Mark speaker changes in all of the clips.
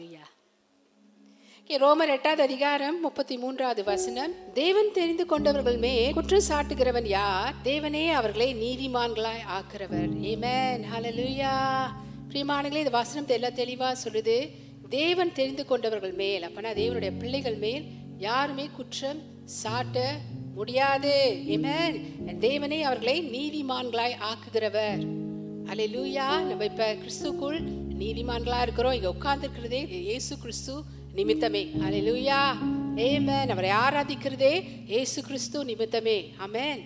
Speaker 1: இல்லையா ரோமர் எட்டாவது அதிகாரம் முப்பத்தி மூன்றாவது வசனம் தேவன் தெரிந்து கொண்டவர்கள் மே குற்றம் சாட்டுகிறவன் யார்? தேவனே அவர்களை நீதிமான்களாய் ஆக்குறவர் ஏமேன் ஹalleluya பிரியமானங்களே இந்த வசனம் எல்லாம் தெளிவா சொல்லுது. தேவன் தெரிந்து கொண்டவர்கள் மேல் அப்பனா தேவனுடைய பிள்ளைகள் மேல் யாருமே குற்றம் சாட்ட முடியாது. ஏமேன் தேவனே அவர்களை நீதிமான்களாய் ஆக்குகிறவர். அல்லேலூயா நம்ம இப்ப கிறிஸ்துக்குள் நீதிமான்களா இருக்கிறோம். இங்க உட்கார்ந்துருக்கிறதே இயேசு கிறிஸ்து நிமித்தமே. அல்லேலூயா ஏமேன் நம்மளை ஆராதிக்கிறதே இயேசு கிறிஸ்து நிமித்தமே. அமேன்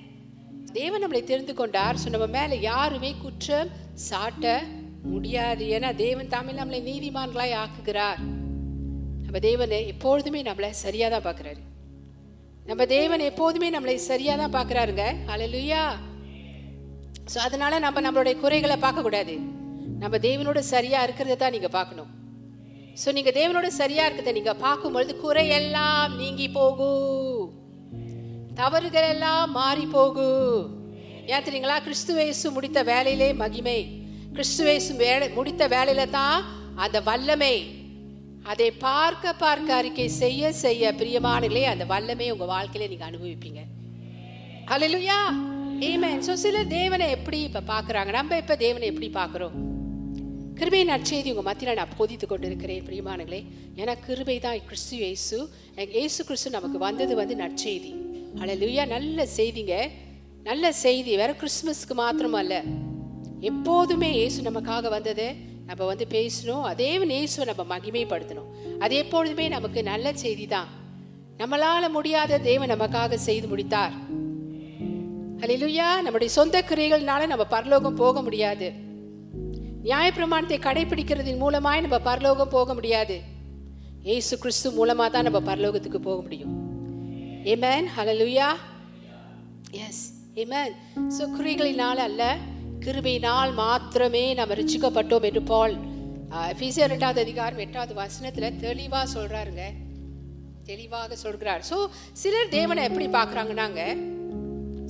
Speaker 1: தேவன் நம்மளை தெரிந்து கொண்டார். ஸோ நம்ம மேலே யாருமே குற்றம் சாட்ட முடியாது. ஏன்னா தேவன் தாமே நம்மளை நீதிமான்களாய் ஆக்குகிறார். நம்ம தேவனை எப்பொழுதுமே நம்மளை சரியாக தான் பார்க்குறாரு. நம்ம தேவன் எப்போதுமே நம்மளை சரியாக தான் பார்க்குறாருங்க. அல்லேலூயா ஸோ அதனால நம்ம நம்மளுடைய குறைகளை பார்க்கக்கூடாது. நம்ம தேவனோட சரியா இருக்கிறத தான் நீங்க பார்க்கணும். ஸோ நீங்க தேவனோட சரியா இருக்கிறத நீங்க பார்க்கும்பொழுது குறையெல்லாம் நீங்கி போகும் தவறுகள் எல்லாம் மாறி போகும் ஏன் தெரியுங்களா? கிறிஸ்துவேசு முடித்த வேலையிலே மகிமை. கிறிஸ்துவேசு வேலை முடித்த வேலையில தான் அந்த வல்லமை. அதை பார்க்க பார்க்க அறிக்கை செய்ய செய்ய பிரியமானங்களே அந்த வல்லமை உங்க வாழ்க்கையில நீங்க அனுபவிப்பீங்க. ஹலோ ஆமென் சோ சில தேவனை எப்படி இப்ப பாக்குறாங்க நம்ம இப்ப தேவனை எப்படி பார்க்குறோம்? கிருபை நற்செய்தி உங்கள் மத்தியில் நான் போதித்து கொண்டிருக்கிறேன் பிரியமானங்களே ஏன்னா கிருபை தான் கிறிஸ்து இயேசு. இயேசு கிறிஸ்து நமக்கு வந்தது வந்து நற்செய்தி. ஹalleluya நல்ல செய்திங்க. நல்ல செய்தி. வேற கிறிஸ்துமஸ்க்கு மாத்திரமல்ல. எப்போதுமே இயேசு நமக்காக வந்தது. நம்ம வந்து பேசணும் அதே இயேசுவை நம்ம மகிமைப்படுத்தணும் அது எப்பொழுதுமே நமக்கு நல்ல செய்தி தான் நம்மளால முடியாத தேவன் நமக்காக செய்து முடித்தார். அலிலுயா நம்முடைய சொந்த கிரைகள்னால நம்ம பரலோகம் போக முடியாது. நியாயப்பிரமாணத்தை கடைபிடிக்கிறதின் மூலமாய் நம்ம பரலோகம் போக முடியாது. ஏசு கிறிஸ்து மூலமாக தான் நம்ம பரலோகத்துக்கு போக முடியும். ஏமேன் ஹலலுயா எஸ் ஏமேன் ஸோ கிரிகளினால் அல்ல கிருபையினால் மாத்திரமே நம்ம ரசிக்கப்பட்டோம் என்று பால் எஃபீசியர் ரெண்டாவது அதிகாரம் எட்டாவது வசனத்தில் தெளிவாக சொல்கிறாருங்க தெளிவாக சொல்கிறார். ஸோ சிலர் தேவனை எப்படி பார்க்குறாங்கன்னாங்க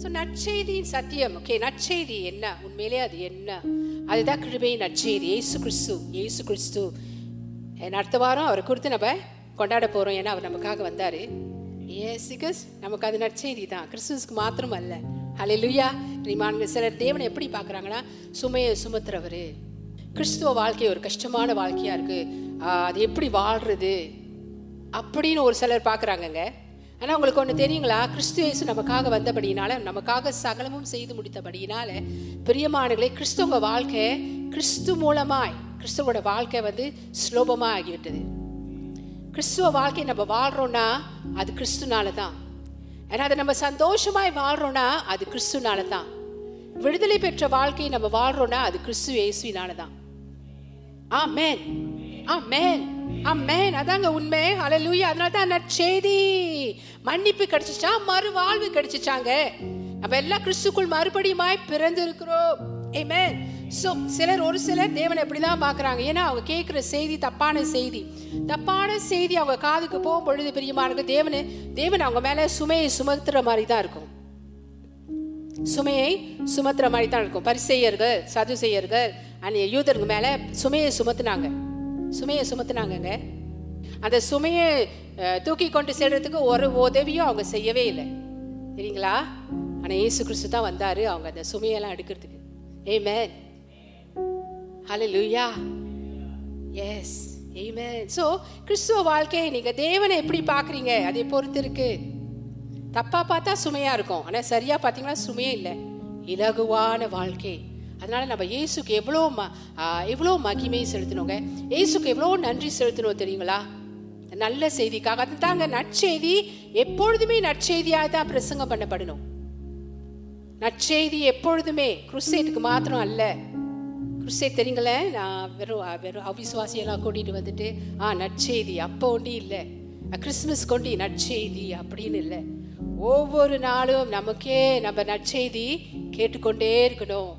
Speaker 1: ஸோ நற்செய்தியின் சத்தியம். ஓகே நற்செய்தி என்ன? உண்மையிலே அது என்ன? அதுதான் கிருபையின் நற்செய்தி. ஏசு கிறிஸ்து ஏசு கிறிஸ்து. என் அடுத்த வாரம் அவரை குறித்து நம்ம கொண்டாட போகிறோம் ஏன்னா அவர் நமக்காக வந்தார். எஸ் பிகாஸ் நமக்கு அது நற்செய்தி தான். கிறிஸ்துவுக்கு மாத்திரம் அல்ல. அலை லுயா நீமான சிலர் தேவனை எப்படி பார்க்குறாங்கன்னா சுமையை சுமத்துறவர். கிறிஸ்துவ வாழ்க்கை ஒரு கஷ்டமான வாழ்க்கையாக இருக்குது அது எப்படி வாழ்றது? அப்படின்னு ஒரு சிலர் பார்க்குறாங்கங்க. ஆனால் உங்களுக்கு ஒன்று தெரியுங்களா? கிறிஸ்து இயேசு நமக்காக வந்தபடியினால நமக்காக சகலமும் செய்து முடித்தபடியினால பிரியமானங்களே கிறிஸ்துவங்க வாழ்க்கை கிறிஸ்து மூலமாய் கிறிஸ்துவோட வாழ்க்கை வந்து ஸ்லோபமாக ஆகிவிட்டது. கிறிஸ்துவ வாழ்க்கை நம்ம வாழ்றோம்னா அது கிறிஸ்துனால தான் ஏன்னா அதை நம்ம சந்தோஷமாய் வாழ்றோம்னா அது கிறிஸ்துனால தான் விடுதலை பெற்ற வாழ்க்கையை நம்ம வாழ்றோம்னா அது கிறிஸ்து இயேசுவினால தான் ஆ மேன் ஆ மேன் அம்மேன் அதாங்க உண்மை. அலலூயா அதனால தான் நற்செய்தி மன்னிப்பு கிடைச்சிச்சா? மறுவாழ்வு கிடைச்சிச்சாங்க. நம்ம எல்லாம் கிறிஸ்துக்குள் மறுபடியுமாய் பிறந்திருக்கிறோம். இருக்கிறோம் ஸோ சிலர் ஒரு சிலர் தேவனை எப்படி தான் பார்க்குறாங்க. ஏன்னா அவங்க கேட்குற செய்தி தப்பான செய்தி. தப்பான செய்தி அவங்க காதுக்கு போகும் பொழுது பிரியமானது தேவனு தேவன் அவங்க மேலே சுமையை சுமத்துற மாதிரி தான் இருக்கும். சுமையை சுமத்துற மாதிரி தான் இருக்கும். பரிசெய்யர்கள் சதுசெய்யர்கள் அண்ட் யூதருங்க மேலே சுமையை சுமத்துனாங்க. சுமையை சுமத்துனாங்கங்க. அந்த சுமையை தூக்கி கொண்டு செல்றதுக்கு ஒரு உதவியும் அவங்க செய்யவே இல்லை. சரிங்களா ஆனால் இயேசு கிறிஸ்து தான் வந்தார் அவங்க அந்த சுமையெல்லாம் எடுக்கிறதுக்கு. ஏமேன் லூயா எஸ் ஏமேன் ஸோ கிறிஸ்துவ வாழ்க்கையை நீங்கள் தேவனை எப்படி பார்க்குறீங்க? அதை பொறுத்து இருக்கு. தப்பா பார்த்தா சுமையா இருக்கும். ஆனா சரியா பார்த்தீங்கன்னா சுமையே இல்லை. இலகுவான வாழ்க்கை. அதனால் நம்ம இயேசுக்கு எவ்வளோ ம எவ்வளோ மகிமை செலுத்தினோங்க. இயேசுக்கு எவ்வளோ நன்றி செலுத்தினோம் தெரியுங்களா? நல்ல செய்திக்காக. அது தாங்க நற்செய்தி எப்பொழுதுமே நற்செய்தியாக தான் பிரசங்கம் பண்ணப்படணும். நற்செய்தி எப்பொழுதுமே குருசேட்டுக்கு மாத்திரம் அல்ல. குருசேட் தெரியுங்களே? நான் வெறும் வெறும் அவிசுவாசியெல்லாம் கூட்டிகிட்டு வந்துட்டு ஆ நற்செய்தி அப்போ ஒண்டி இல்லை. கிறிஸ்மஸ் கொண்டி நற்செய்தி அப்படின்னு இல்லை. ஒவ்வொரு நாளும் நமக்கே நம்ம நற்செய்தி கேட்டுக்கொண்டே இருக்கணும்.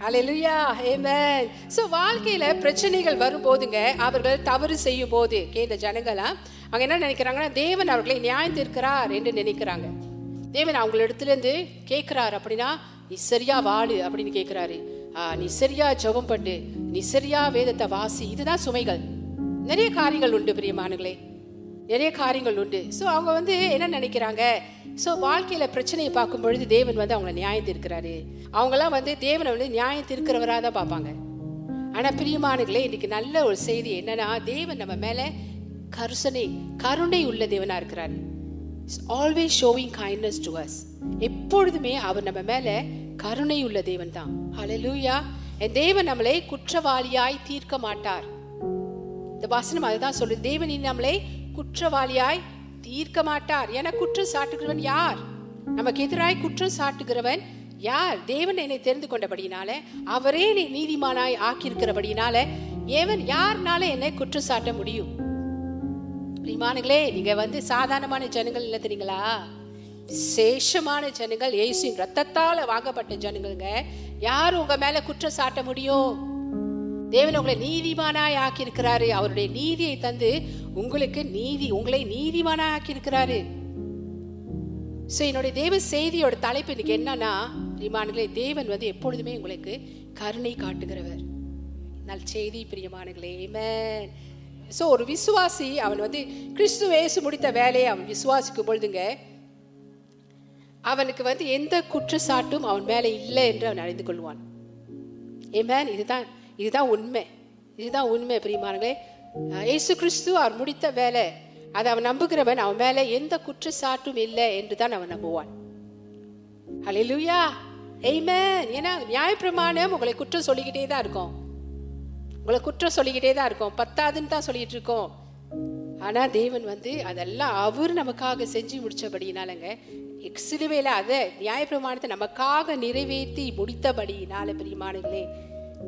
Speaker 1: அலையிலுயா ஏமேன் ஸோ வாழ்க்கையில் பிரச்சனைகள் வரும்போதுங்க அவர்கள் தவறு செய்யும் போது கே இந்த ஜனங்களாம் அவங்க என்ன நினைக்கிறாங்கன்னா தேவன் அவர்களை நியாயந்திருக்கிறார் என்று நினைக்கிறாங்க. தேவன் அவங்களிடத்துல இருந்து கேட்குறாரு அப்படின்னா நீ சரியா வாழு அப்படின்னு கேட்குறாரு. ஆ, நீ சரியா ஜபம் பண்ணு. நீ சரியா வேதத்தை வாசி. இதுதான் சுமைகள். நிறைய காரியங்கள் உண்டு பிரியமானங்களே நிறைய காரியங்கள் உண்டு. ஸோ அவங்க வந்து என்ன நினைக்கிறாங்க? ஸோ வாழ்க்கையில் பிரச்சனையை பார்க்கும் பொழுது தேவன் வந்து அவங்கள நியாயம் தீர்க்கிறாரு. அவங்களாம் வந்து தேவனை வந்து நியாயம் தீர்க்கிறவராக தான் பார்ப்பாங்க. ஆனால் பிரியமானங்களே இன்னைக்கு நல்ல ஒரு செய்தி என்னன்னா தேவன் நம்ம மேலே கருசனை கருணை உள்ள தேவனாக இருக்கிறாரு. Always showing kindness to us எப்பொழுதுமே அவர் நம்ம மேலே கருணை உள்ள தேவன் தான். லூயா என் தேவன் நம்மளை குற்றவாளியாய் தீர்க்க மாட்டார். இந்த வசனம் அதுதான் சொல்லுது. தேவன் நம்மளை குற்றவாளியாய் தீர்க்க மாட்டார் என குற்றம் சாட்டுகிறவன் யார்? நமக்கு எதிராய் குற்றம் சாட்டுகிறவன் யார்? தேவன் என்னை தெரிந்து கொண்டபடியினால அவரே என்னை நீதிமானாய் ஆக்கியிருக்கிறபடினால ஏவன் யார்னால என்னை குற்றம் சாட்ட முடியும்? பிரிமானுங்களே நீங்க வந்து சாதாரணமான ஜனங்கள் இல்லை தெரியுங்களா? விசேஷமான ஜனங்கள் இயேசுவின் ரத்தத்தால வாங்கப்பட்ட ஜனங்கள்ங்க. யார் உங்க மேல குற்றம் சாட்ட முடியும்? தேவன் உங்களை நீதிமானாய் ஆக்கியிருக்கிறாரு. அவருடைய நீதியை தந்து உங்களுக்கு நீதி உங்களை நீதிமானாய் ஆக்கியிருக்கிறாரு. ஸோ என்னுடைய தேவ செய்தியோட தலைப்பு இன்னைக்கு என்னன்னா பிரியமானங்களே தேவன் வந்து எப்பொழுதுமே உங்களுக்கு கருணை காட்டுகிறவர். நல் செய்தி பிரியமானங்களே மேன் ஸோ ஒரு விசுவாசி அவன் வந்து கிறிஸ்து வேசு முடித்த வேலையை அவன் விசுவாசிக்கும் பொழுதுங்க அவனுக்கு வந்து எந்த குற்றச்சாட்டும் அவன் மேலே இல்லை என்று அவன் அறிந்து கொள்வான். ஏமேன் இதுதான் இதுதான் உண்மை. இதுதான் உண்மை பிரியமானங்களே இயேசு கிறிஸ்து அவர் முடித்த வேலை அதை அவன் நம்புகிறவன் அவன் மேலே எந்த குற்றச்சாட்டும் இல்லை என்று தான் அவன் நம்புவான். ஹalleluya எய்மே ஏன்னா நியாயப்பிரமாணம் உங்களை குற்றம் சொல்லிக்கிட்டே தான் இருக்கும். உங்களை குற்றம் சொல்லிக்கிட்டே தான் இருக்கும். பத்தாதுன்னு தான் சொல்லிட்டு இருக்கோம். ஆனால் தேவன் வந்து அதெல்லாம் அவர் நமக்காக செஞ்சு முடித்தபடினாலங்க சிலுவையில் அதை நியாயப்பிரமாணத்தை நமக்காக நிறைவேற்றி முடித்தபடினால பிரியமானங்களே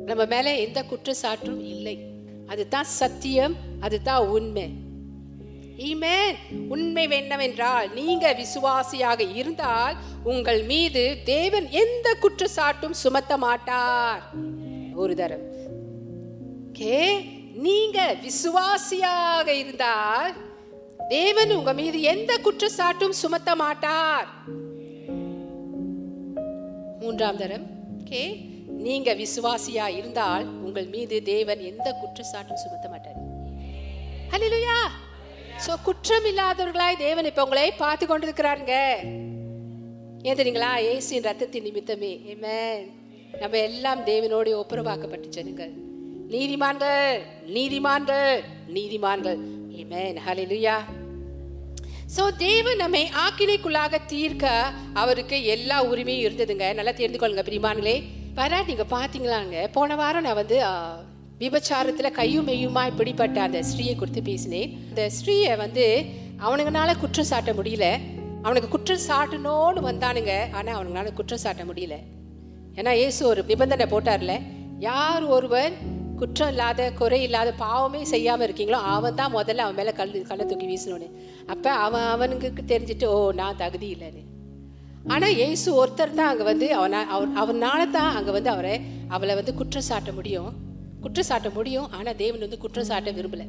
Speaker 1: நம்ம மேலே எந்த குற்றச்சாட்டும் இல்லை. அதுதான் சத்தியம் அதுதான் உண்மை. ஈமேன் உண்மை என்னவென்றால் நீங்க விசுவாசியாக இருந்தால் உங்கள் மீது தேவன் எந்த குற்றச்சாட்டும் சுமத்த மாட்டார். ஒரு தரம். கே நீங்க விசுவாசியாக இருந்தால் தேவன் உங்க மீது எந்த குற்றச்சாட்டும் சுமத்த மாட்டார். மூன்றாம் தரம். கே நீங்க விசுவாசியா இருந்தால் உங்கள் மீது தேவன் எந்த குற்றச்சாட்டும் சுமத்த மாட்டார். ஹalleluya! சோ குற்றம் இல்லாதவர்களாய் தேவன் இப்ப உங்களை பார்த்து கொண்டிருக்கிறாருங்க. ஏன் தெரியுங்களா? ஏசின் ரத்தத்தின் நிமித்தமே. ஏமே நம்ம எல்லாம் தேவனோடு ஒப்புரவாக்கப்பட்ட ஜனங்கள் நீதிமான்கள் நீதிமான்கள் நீதிமான்கள். ஆமென் ஹலிலுயா சோ தேவன் நம்மை ஆக்கினைக்குள்ளாக தீர்க்க அவருக்கு எல்லா உரிமையும் இருந்ததுங்க. நல்லா தெரிந்து கொள்ளுங்க பிரிமான்களே வர நீங்க பாத்தீங்களாங்க? போன வாரம் நான் வந்து விபச்சாரத்தில் விபச்சாரத்துல கையும் மெய்யுமா இப்படிப்பட்ட அந்த ஸ்ரீயை குறித்து பேசினேன். அந்த ஸ்ரீயை வந்து அவனுங்கனால குற்றம் சாட்ட முடியல. அவனுக்கு குற்றம் சாட்டணும்னு வந்தானுங்க. ஆனா அவனுங்களால குற்றம் சாட்ட முடியல. ஏன்னா இயேசு ஒரு நிபந்தனை போட்டார்ல யார் ஒருவன் குற்றம் இல்லாத குறை இல்லாத பாவமே செய்யாம இருக்கீங்களோ அவன் தான் முதல்ல அவன் மேல கல் கல்லை தூக்கி வீசணும்னு அப்ப அவன் அவனுக்கு தெரிஞ்சுட்டு ஓ நான் தகுதி இல்லைன்னு. ஆனால் இயேசு ஒருத்தர் தான் அங்கே வந்து அவனா அவர் அவனால தான் அங்கே வந்து அவரை அவளை வந்து குற்றம் சாட்ட முடியும். குற்றம் சாட்ட முடியும் ஆனால் தேவன் வந்து குற்றம் சாட்ட விரும்பல.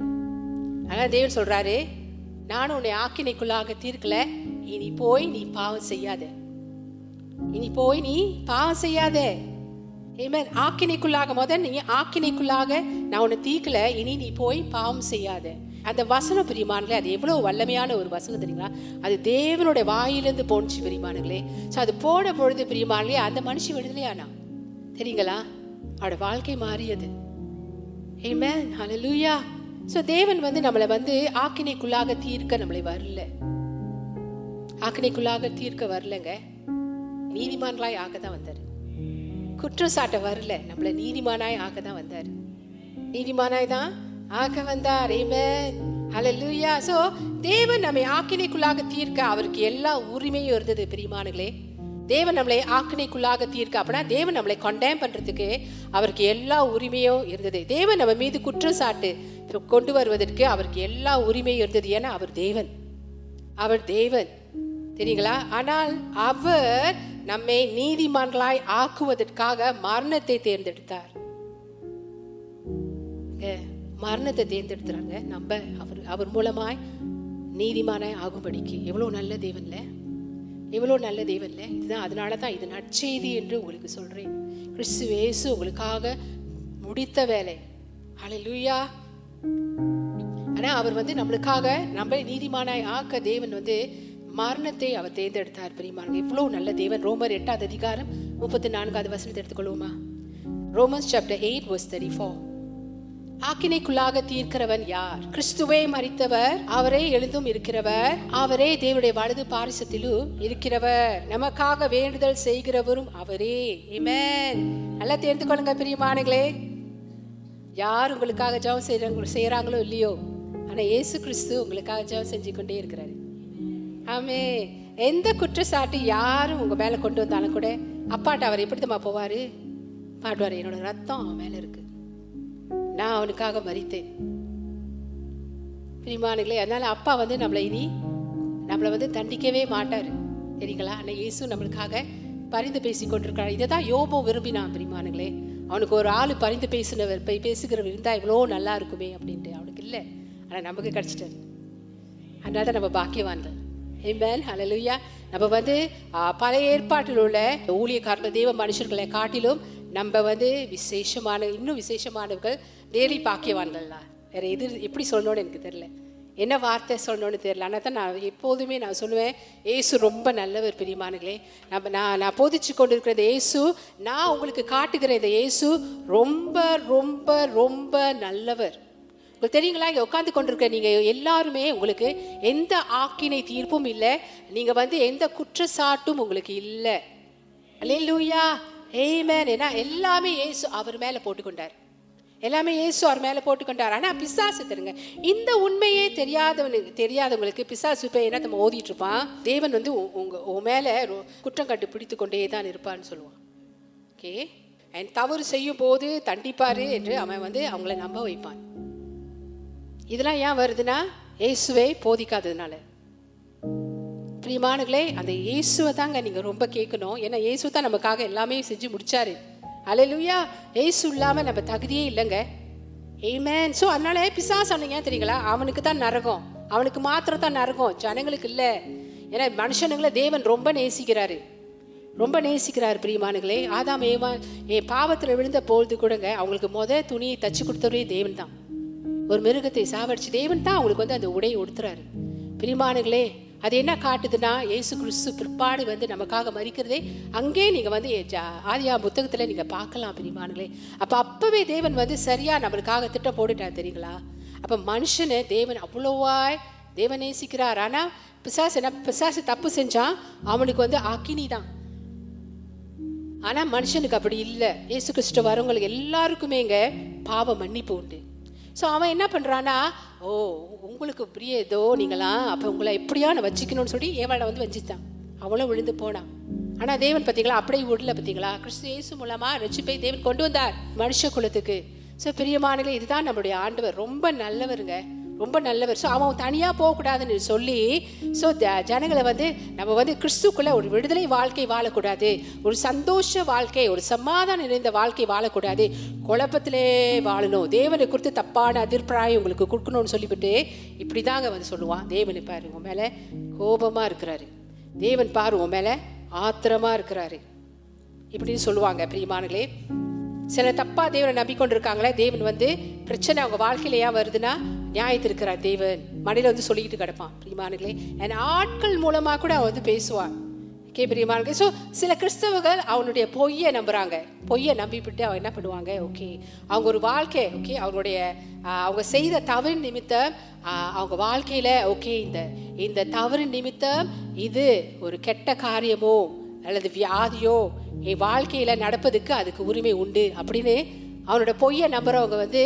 Speaker 1: ஆனால் தேவன் சொல்கிறாரு நானும் உன்னை ஆக்கினைக்குள்ளாக தீர்க்கல. இனி போய் நீ பாவம் செய்யாத. இனி போய் நீ பாவம் செய்யாத. Amen. ஆக்கினைக்குள்ளாக முதல் நீ ஆக்கினைக்குள்ளாக நான் உன்னை தீர்க்கல. இனி நீ போய் பாவம் செய்யாத. அந்த வசனம் பிரிமானங்களே அது எவ்வளவு வல்லமையான ஒரு வசனம் தெரியுங்களா? அது தேவனுடைய வாயிலிருந்து போணுச்சு பிரிமானங்களே ஸோ அது போன பொழுது பிரிமானங்களே அந்த மனுஷன் விடுதலையானா தெரியுங்களா? அவட வாழ்க்கை மாறியது. Amen. Hallelujah. ஸோ தேவன் வந்து நம்மளை வந்து ஆக்கினைக்குள்ளாக தீர்க்க நம்மளை வரல. ஆக்கினைக்குள்ளாக தீர்க்க வரலங்க. நீதிமான்களாய் ஆக தான் வந்தார். குற்றச்சாட்டை வரல. நம்மளை நீதிமானாய் ஆக தான் வந்தார். நீதிமானாய் தான் ஆக்க வந்தார் ஆமென் ஹalleluya சோ தேவன் நம்மை ஆக்கினைக்குள்ளாக தீர்க்க அவருக்கு எல்லா உரிமையும் இருந்தது பிரியமானங்களே தேவன் நம்மளை ஆக்கினைக்குள்ளாக தீர்க்க அப்படின்னா தேவன் நம்மளை கொண்டேம் பண்றதுக்கு அவருக்கு எல்லா உரிமையும் இருந்தது. தேவன் நம்ம மீது குற்றச்சாட்டு கொண்டு வருவதற்கு அவருக்கு எல்லா உரிமையும் இருந்தது. ஏன்னா அவர் தேவன். அவர் தேவன். தெரியுங்களா? ஆனால் அவர் நம்மை நீதிமான்களாய் ஆக்குவதற்காக மரணத்தை தேர்ந்தெடுத்தார். மரணத்தை தேர்ந்தெடுத்துறாங்க. நம்ம அவர் அவர் மூலமாய் நீதிமானாய் ஆகும்படிக்கு. எவ்வளோ நல்ல தேவன்ல? எவ்வளோ நல்ல தேவன்ல? இதுதான் அதனால தான் இது நற்செய்தி என்று உங்களுக்கு சொல்றேன். கிறிஸ்து வேசு உங்களுக்காக முடித்த வேலை. ஹalleluya ஆனா அவர் வந்து நம்மளுக்காக நம்ம நீதிமானாய் ஆக்க தேவன் வந்து மரணத்தை அவர் தேர்ந்தெடுத்தார் பிரியமானங்க இவ்வளோ நல்ல தேவன். ரோமர் எட்டாவது அதிகாரம் முப்பத்தி நான்காவது வசனத்தை எடுத்துக்கொள்வோமா? Romans chapter eight verse thirty four ஆக்கினைக்குள்ளாக தீர்க்கிறவன் யார்? கிறிஸ்துவே மறித்தவர் அவரே எழுதும் இருக்கிறவர் அவரே தேவனுடைய வலது பாரிசத்திலும் இருக்கிறவர். நமக்காக வேண்டுதல் செய்கிறவரும் அவரே. நல்லா தேர்ந்து கொள்ளுங்க பிரியமானங்களே யார் உங்களுக்காக ஜெபம் செய்யறாங்க செய்யறாங்களோ இல்லையோ ஆனா இயேசு கிறிஸ்து உங்களுக்காக ஜெபம் செஞ்சு கொண்டே இருக்கிறாரு. ஆமே எந்த குற்றச்சாட்டு யாரும் உங்க மேல கொண்டு வந்தாலும் கூட அப்பாட்ட அவர் எப்படி தெரியுமா போவாரு? பாடுவார் என்னோட ரத்தம் அவன் மேல இருக்கு. நான் அவனுக்காக மறித்தேன். பிரிமானுங்களே அதனால அப்பா வந்து நம்மளை இனி நம்மளை வந்து தண்டிக்கவே மாட்டார். சரிங்களா ஆனால் இயேசு நம்மளுக்காக பரிந்து பேசி கொண்டிருக்கிறார். இதை தான் யோபோ விரும்பினான் பிரிமானுங்களே அவனுக்கு ஒரு ஆள் பரிந்து பேசின போய் பேசுகிறவர் இருந்தால் இவ்வளோ நல்லா இருக்குமே அப்படின்ட்டு. அவனுக்கு இல்லை. ஆனால் நமக்கு கிடச்சிட்டாரு. அதனால தான் நம்ம பாக்கியவான்கள். ஏமேன் ஹalleluya நம்ம வந்து பழைய ஏற்பாட்டில் உள்ள ஊழியக்காரர்கள் தெய்வ மனுஷர்களை காட்டிலும் நம்ம வந்து விசேஷமான இன்னும் விசேஷமானவர்கள் டெய்லி பாக்கியவான்கள்ல. வேற எது எப்படி சொல்லணும்னு எனக்கு தெரியல. என்ன வார்த்தை சொல்லணும்னு தெரியல. ஆனால் தான் நான் எப்போதுமே நான் சொல்லுவேன் ஏசு ரொம்ப நல்லவர் பிரியமானங்களே நம்ம நான் நான் போதிச்சு கொண்டிருக்கிற இந்த ஏசு நான் உங்களுக்கு காட்டுகிற இந்த ஏசு ரொம்ப ரொம்ப ரொம்ப நல்லவர். உங்களுக்கு தெரியுங்களா? இங்கே உட்காந்து கொண்டிருக்க நீங்கள் எல்லாருமே உங்களுக்கு எந்த ஆக்கினை தீர்ப்பும் இல்லை. நீங்கள் வந்து எந்த குற்றச்சாட்டும் உங்களுக்கு இல்லை. லூயா ஏமேன் ஏன்னா எல்லாமே ஏசு அவர் மேலே போட்டுக்கொண்டார். எல்லாமே இயேசு அவர் மேலே போட்டுக்கொண்டார். ஆனால் பிசாசு தருங்க இந்த உண்மையே தெரியாதவனுக்கு தெரியாதவங்களுக்கு பிசாசு போய் என்ன நம்ம ஓதிட்டு இருப்பான்? தேவன் வந்து உ- உங்க உன் மேலே ரொ- குற்றம் கட்டு பிடித்து கொண்டே தான் இருப்பான்னு சொல்லுவான். ஓகே அண்ட் தவறு செய்யும் போது தண்டிப்பாரு என்று அவன் வந்து அவங்கள நம்ப வைப்பான். இதெல்லாம் ஏன் வருதுன்னா இயேசுவை போதிக்காததுனால. பிரியமானங்களே அந்த இயேசுவை தாங்க நீங்க ரொம்ப கேட்கணும். ஏன்னா இயேசு தான் நமக்காக எல்லாமே செஞ்சு முடிச்சாரு. அலையிலுயா இயேசு இல்லாமல் நம்ம தகுதியே இல்லைங்க. ஏமேன் ஸோ அதனால பிசாஸ் சொன்னீங்க தெரியுங்களா? அவனுக்கு தான் நரகம். அவனுக்கு மாத்திரம் தான் நரகம். ஜனங்களுக்கு இல்லை. ஏன்னா மனுஷனுங்களை தேவன் ரொம்ப நேசிக்கிறாரு. ரொம்ப நேசிக்கிறார் பிரியமானுங்களே ஆதாம் ஏமா என் பாவத்தில் விழுந்த பொழுது கூடங்க அவங்களுக்கு முத துணியை தச்சு கொடுத்தவரே தேவன் தான் ஒரு மிருகத்தை சாவடிச்சு தேவன் தான் அவங்களுக்கு வந்து அந்த உடையை உடுத்துறாரு. பிரிமானுகளே அது என்ன காட்டுதுன்னா ஏசு கிறிஸ்து பிற்பாடு வந்து நமக்காக மறிக்கிறதே அங்கே நீங்கள் வந்து ஜா- ஆதியா புத்தகத்தில் நீங்கள் பார்க்கலாம் பிரிமானுகளே அப்போ அப்போவே தேவன் வந்து சரியா நம்மளுக்காக திட்டம் போட்டுட்டார் தெரியுங்களா? அப்போ மனுஷனை தேவன் அவ்வளோவாய் தேவன் நேசிக்கிறார். ஆனால் பிசாசு என்ன பிசாசு தப்பு செஞ்சான் அவனுக்கு வந்து அக்கினி தான். ஆனால் மனுஷனுக்கு அப்படி இல்லை. இயேசு கிறிஸ்து வரவங்களுக்கு எல்லாருக்குமே இங்கே பாவ மன்னிப்பு உண்டு. ஸோ அவன் என்ன பண்ணுறான்னா ஓ உங்களுக்கு பிரிய ஏதோ நீங்களாம் அப்போ உங்களை எப்படியா நான் வச்சுக்கணும்னு சொல்லி ஏவாளை வந்து வச்சுட்டான் அவளும் விழுந்து போனான் ஆனால் தேவன் பார்த்தீங்களா அப்படியே விடல பார்த்தீங்களா கிறிஸ்து இயேசு மூலமாக ரட்சிப்பை தேவன் கொண்டு வந்தார் மனுஷ குலத்துக்கு. ஸோ பிரியமானங்களே இதுதான் நம்முடைய ஆண்டவர். ரொம்ப நல்லவருங்க. ரொம்ப நல்லவர். ஸோ அவன் தனியாக போகக்கூடாதுன்னு சொல்லி ஸோ ஜனங்களை வந்து நம்ம வந்து கிறிஸ்துக்குள்ளே ஒரு விடுதலை வாழ்க்கை வாழக்கூடாது. ஒரு சந்தோஷ வாழ்க்கை ஒரு சமாதானம் நிறைந்த வாழ்க்கை வாழக்கூடாது. குழப்பத்திலே வாழணும். தேவனை குறித்து தப்பான அதிர்ப்பிராயம் உங்களுக்கு கொடுக்கணும்னு சொல்லிவிட்டு இப்படி தாங்க வந்து சொல்லுவான். தேவனை பாரு உன் மேலே கோபமாக இருக்கிறாரு. தேவன் பாரு உன் மேலே ஆத்திரமாக இருக்கிறாரு. இப்படின்னு சொல்லுவாங்க பிரியமானங்களே சில தப்பா தேவனை நம்பிக்கொண்டிருக்காங்களே தேவன் வந்து பிரச்சனை அவங்க வாழ்க்கையில் ஏன் வருதுன்னா நியாயத்திருக்கிறார் தேவன். மடியில வந்து சொல்லிக்கிட்டு கிடப்பான் பிரியமானங்களே என் ஆட்கள் மூலமா கூட அவன் வந்து பேசுவான். கே பிரியமானங்களே ஸோ சில கிறிஸ்தவர்கள் அவனுடைய பொய்யை நம்புறாங்க. பொய்யை நம்பிவிட்டு அவன் என்ன பண்ணுவாங்க? ஓகே அவங்க ஒரு வாழ்க்கை ஓகே அவங்களுடைய அவங்க செய்த தவறு நிமித்தம் அவங்க வாழ்க்கையில ஓகே இந்த இந்த தவறு நிமித்தம் இது ஒரு கெட்ட காரியமோ அல்லது வியாதியோ என் வாழ்க்கையில நடப்பதுக்கு அதுக்கு உரிமை உண்டு அப்படின்னு அவனோட பொய்யை நம்புறவங்க வந்து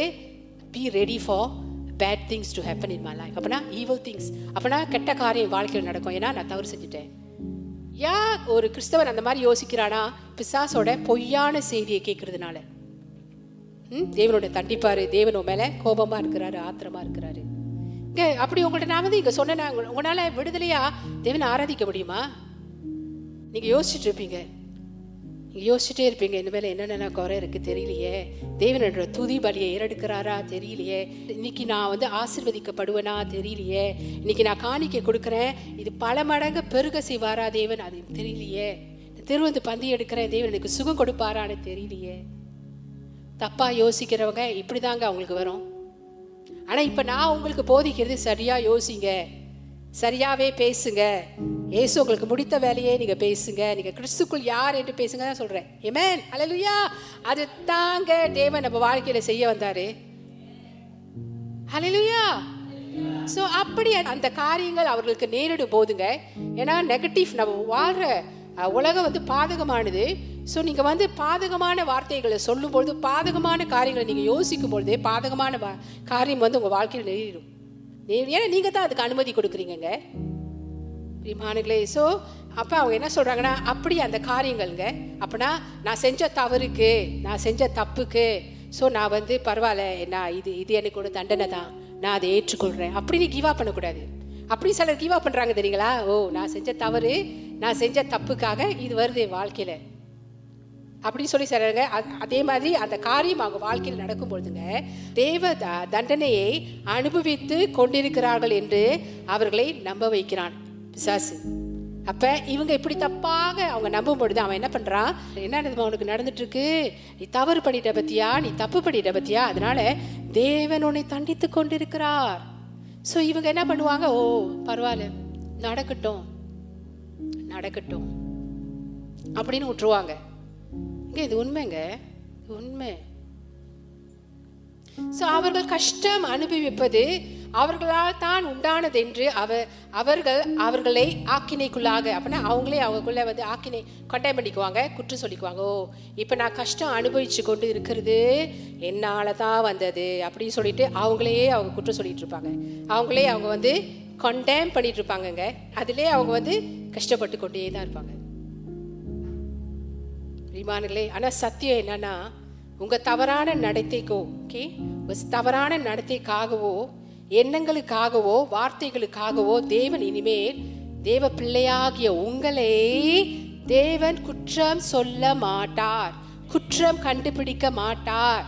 Speaker 1: be ready for bad things to happen in my life அப்படின்னா ஈவல் திங்ஸ் அப்படின்னா கெட்ட காரியம் என் வாழ்க்கையில் நடக்கும். ஏன்னா நான் தவறு செஞ்சுட்டேன். யா ஒரு கிறிஸ்தவன் அந்த மாதிரி யோசிக்கிறானா? பிசாசோட பொய்யான செய்தியை கேட்கறதுனால ம், தேவனோட தண்டிப்பாரு. தேவன் உன் கோபமாக இருக்கிறாரு ஆத்திரமா இருக்கிறாரு. இங்கே அப்படி உங்கள்ட்ட நான் வந்து இங்கே சொன்னேன்னா உங்களால் விடுதலையா தேவனை ஆராதிக்க முடியுமா? நீங்கள் யோசிச்சுட்டு இருப்பீங்க நீங்கள் யோசிச்சுட்டே இருப்பீங்க இந்த என்னென்ன குறை இருக்குது தெரியலையே. தேவனோட துதி பலியை ஏறெடுக்கிறாரா தெரியலையே. இன்னைக்கு நான் வந்து ஆசிர்வதிக்கப்படுவேனா தெரியலையே. இன்னைக்கு நான் காணிக்கை கொடுக்குறேன். இது பல மடங்கு பெருக செய்வாரா தேவன்? அது தெரியலையே. திருவந்து பந்தி எடுக்கிறேன். தேவன் எனக்கு சுகம் கொடுப்பாரான்னு தெரியலையே. தப்பாக யோசிக்கிறவங்க இப்படிதாங்க அவங்களுக்கு வரும். ஆனால் இப்போ நான் உங்களுக்கு போதிக்கிறது சரியாக யோசிங்க. சரியாவே பேசுங்க. ஏசு உங்களுக்கு முடித்த வேலையே நீங்க பேசுங்க. நீங்க கிறிஸ்துக்குள் யார் என்று பேசுங்க தான் சொல்றேன். ஏமேன் அலலுயா அது தாங்க தேவன் நம்ம வாழ்க்கையில செய்ய வந்தாரு. அலலுயா ஸோ அப்படி அந்த காரியங்கள் அவர்களுக்கு நேரிடும் போதுங்க. ஏன்னா நெகட்டிவ் நம்ம வாழ்கிற உலகம் வந்து பாதகமானது. ஸோ நீங்கள் வந்து பாதகமான வார்த்தைகளை சொல்லும்பொழுது பாதகமான காரியங்களை நீங்கள் யோசிக்கும் பொழுதே பாதகமான வா- காரியம் வந்து உங்கள் வாழ்க்கையில் நேரிடும். ஏன்னா நீங்கள் தான் அதுக்கு அனுமதி கொடுக்குறீங்க பிரிமானுகளே ஸோ அப்போ அவங்க என்ன சொல்கிறாங்கன்னா அப்படி அந்த காரியங்கள்ங்க. அப்போனா நான் செஞ்ச தவறுக்கு நான் செஞ்ச தப்புக்கு ஸோ நான் வந்து பரவாயில்ல நான் இது இது எனக்கு ஒரு தண்டனை தான். நான் அதை ஏற்றுக்கொள்கிறேன் அப்படின்னு கிவ் அப் பண்ணக்கூடாது. அப்படி சிலர் கிவ் அப் பண்ணுறாங்க தெரியுங்களா? ஓ நான் செஞ்ச தவறு நான் செஞ்ச தப்புக்காக இது வருது என் வாழ்க்கையில். அப்படின்னு சொல்லி சொல்றாங்க. அதே மாதிரி அந்த காரியம் அவங்க வாழ்க்கையில் நடக்கும் பொழுதுங்க தேவ த- தண்டனையை அனுபவித்து கொண்டிருக்கிறார்கள் என்று அவர்களை நம்ப வைக்கிறான் பிசாசு. அப்ப இவங்க இப்படி தப்பாக அவங்க நம்பும் பொழுது அவன் என்ன பண்றான்? என்ன நடந்தது உனக்கு நடந்துட்டு இருக்கு நீ தவறு பண்ணிட்ட பத்தியா? நீ தப்பு பண்ணிட்ட பத்தியா? அதனால தேவன் உன்னை தண்டித்து கொண்டிருக்கிறார். ஸோ இவங்க என்ன பண்ணுவாங்க? ஓ பரவாயில்ல நடக்கட்டும் நடக்கட்டும் அப்படின்னு விட்டுருவாங்க. இங்க இது உண்மைங்க. இது உண்மை. ஸோ அவர்கள் கஷ்டம் அனுபவிப்பது அவர்களால் தான் உண்டானது என்று அவர் அவர்கள் அவர்களை ஆக்கினைக்குள்ளாக அப்படின்னா அவங்களே அவங்களுக்குள்ள வந்து ஆக்கினை கொண்டை பண்ணிக்குவாங்க குற்றம் சொல்லிக்குவாங்க. ஓ இப்போ நான் கஷ்டம் அனுபவிச்சு கொண்டு இருக்கிறது என்னால தான் வந்தது அப்படின்னு சொல்லிட்டு அவங்களையே அவங்க குற்றம் சொல்லிட்டு இருப்பாங்க. அவங்களே அவங்க வந்து கொண்டேம் பண்ணிட்டு இருப்பாங்கங்க. அதிலே அவங்க வந்து கஷ்டப்பட்டு கொண்டே தான் இருப்பாங்க. பிரிமானங்களே ஆனால் சத்தியம் என்னன்னா உங்கள் தவறான நடத்தைக்கோ ஓகே தவறான நடத்தைக்காகவோ எண்ணங்களுக்காகவோ வார்த்தைகளுக்காகவோ தேவன் இனிமேல் தேவ பிள்ளையாகிய உங்களை தேவன் குற்றம் சொல்ல மாட்டார். குற்றம் கண்டுபிடிக்க மாட்டார்.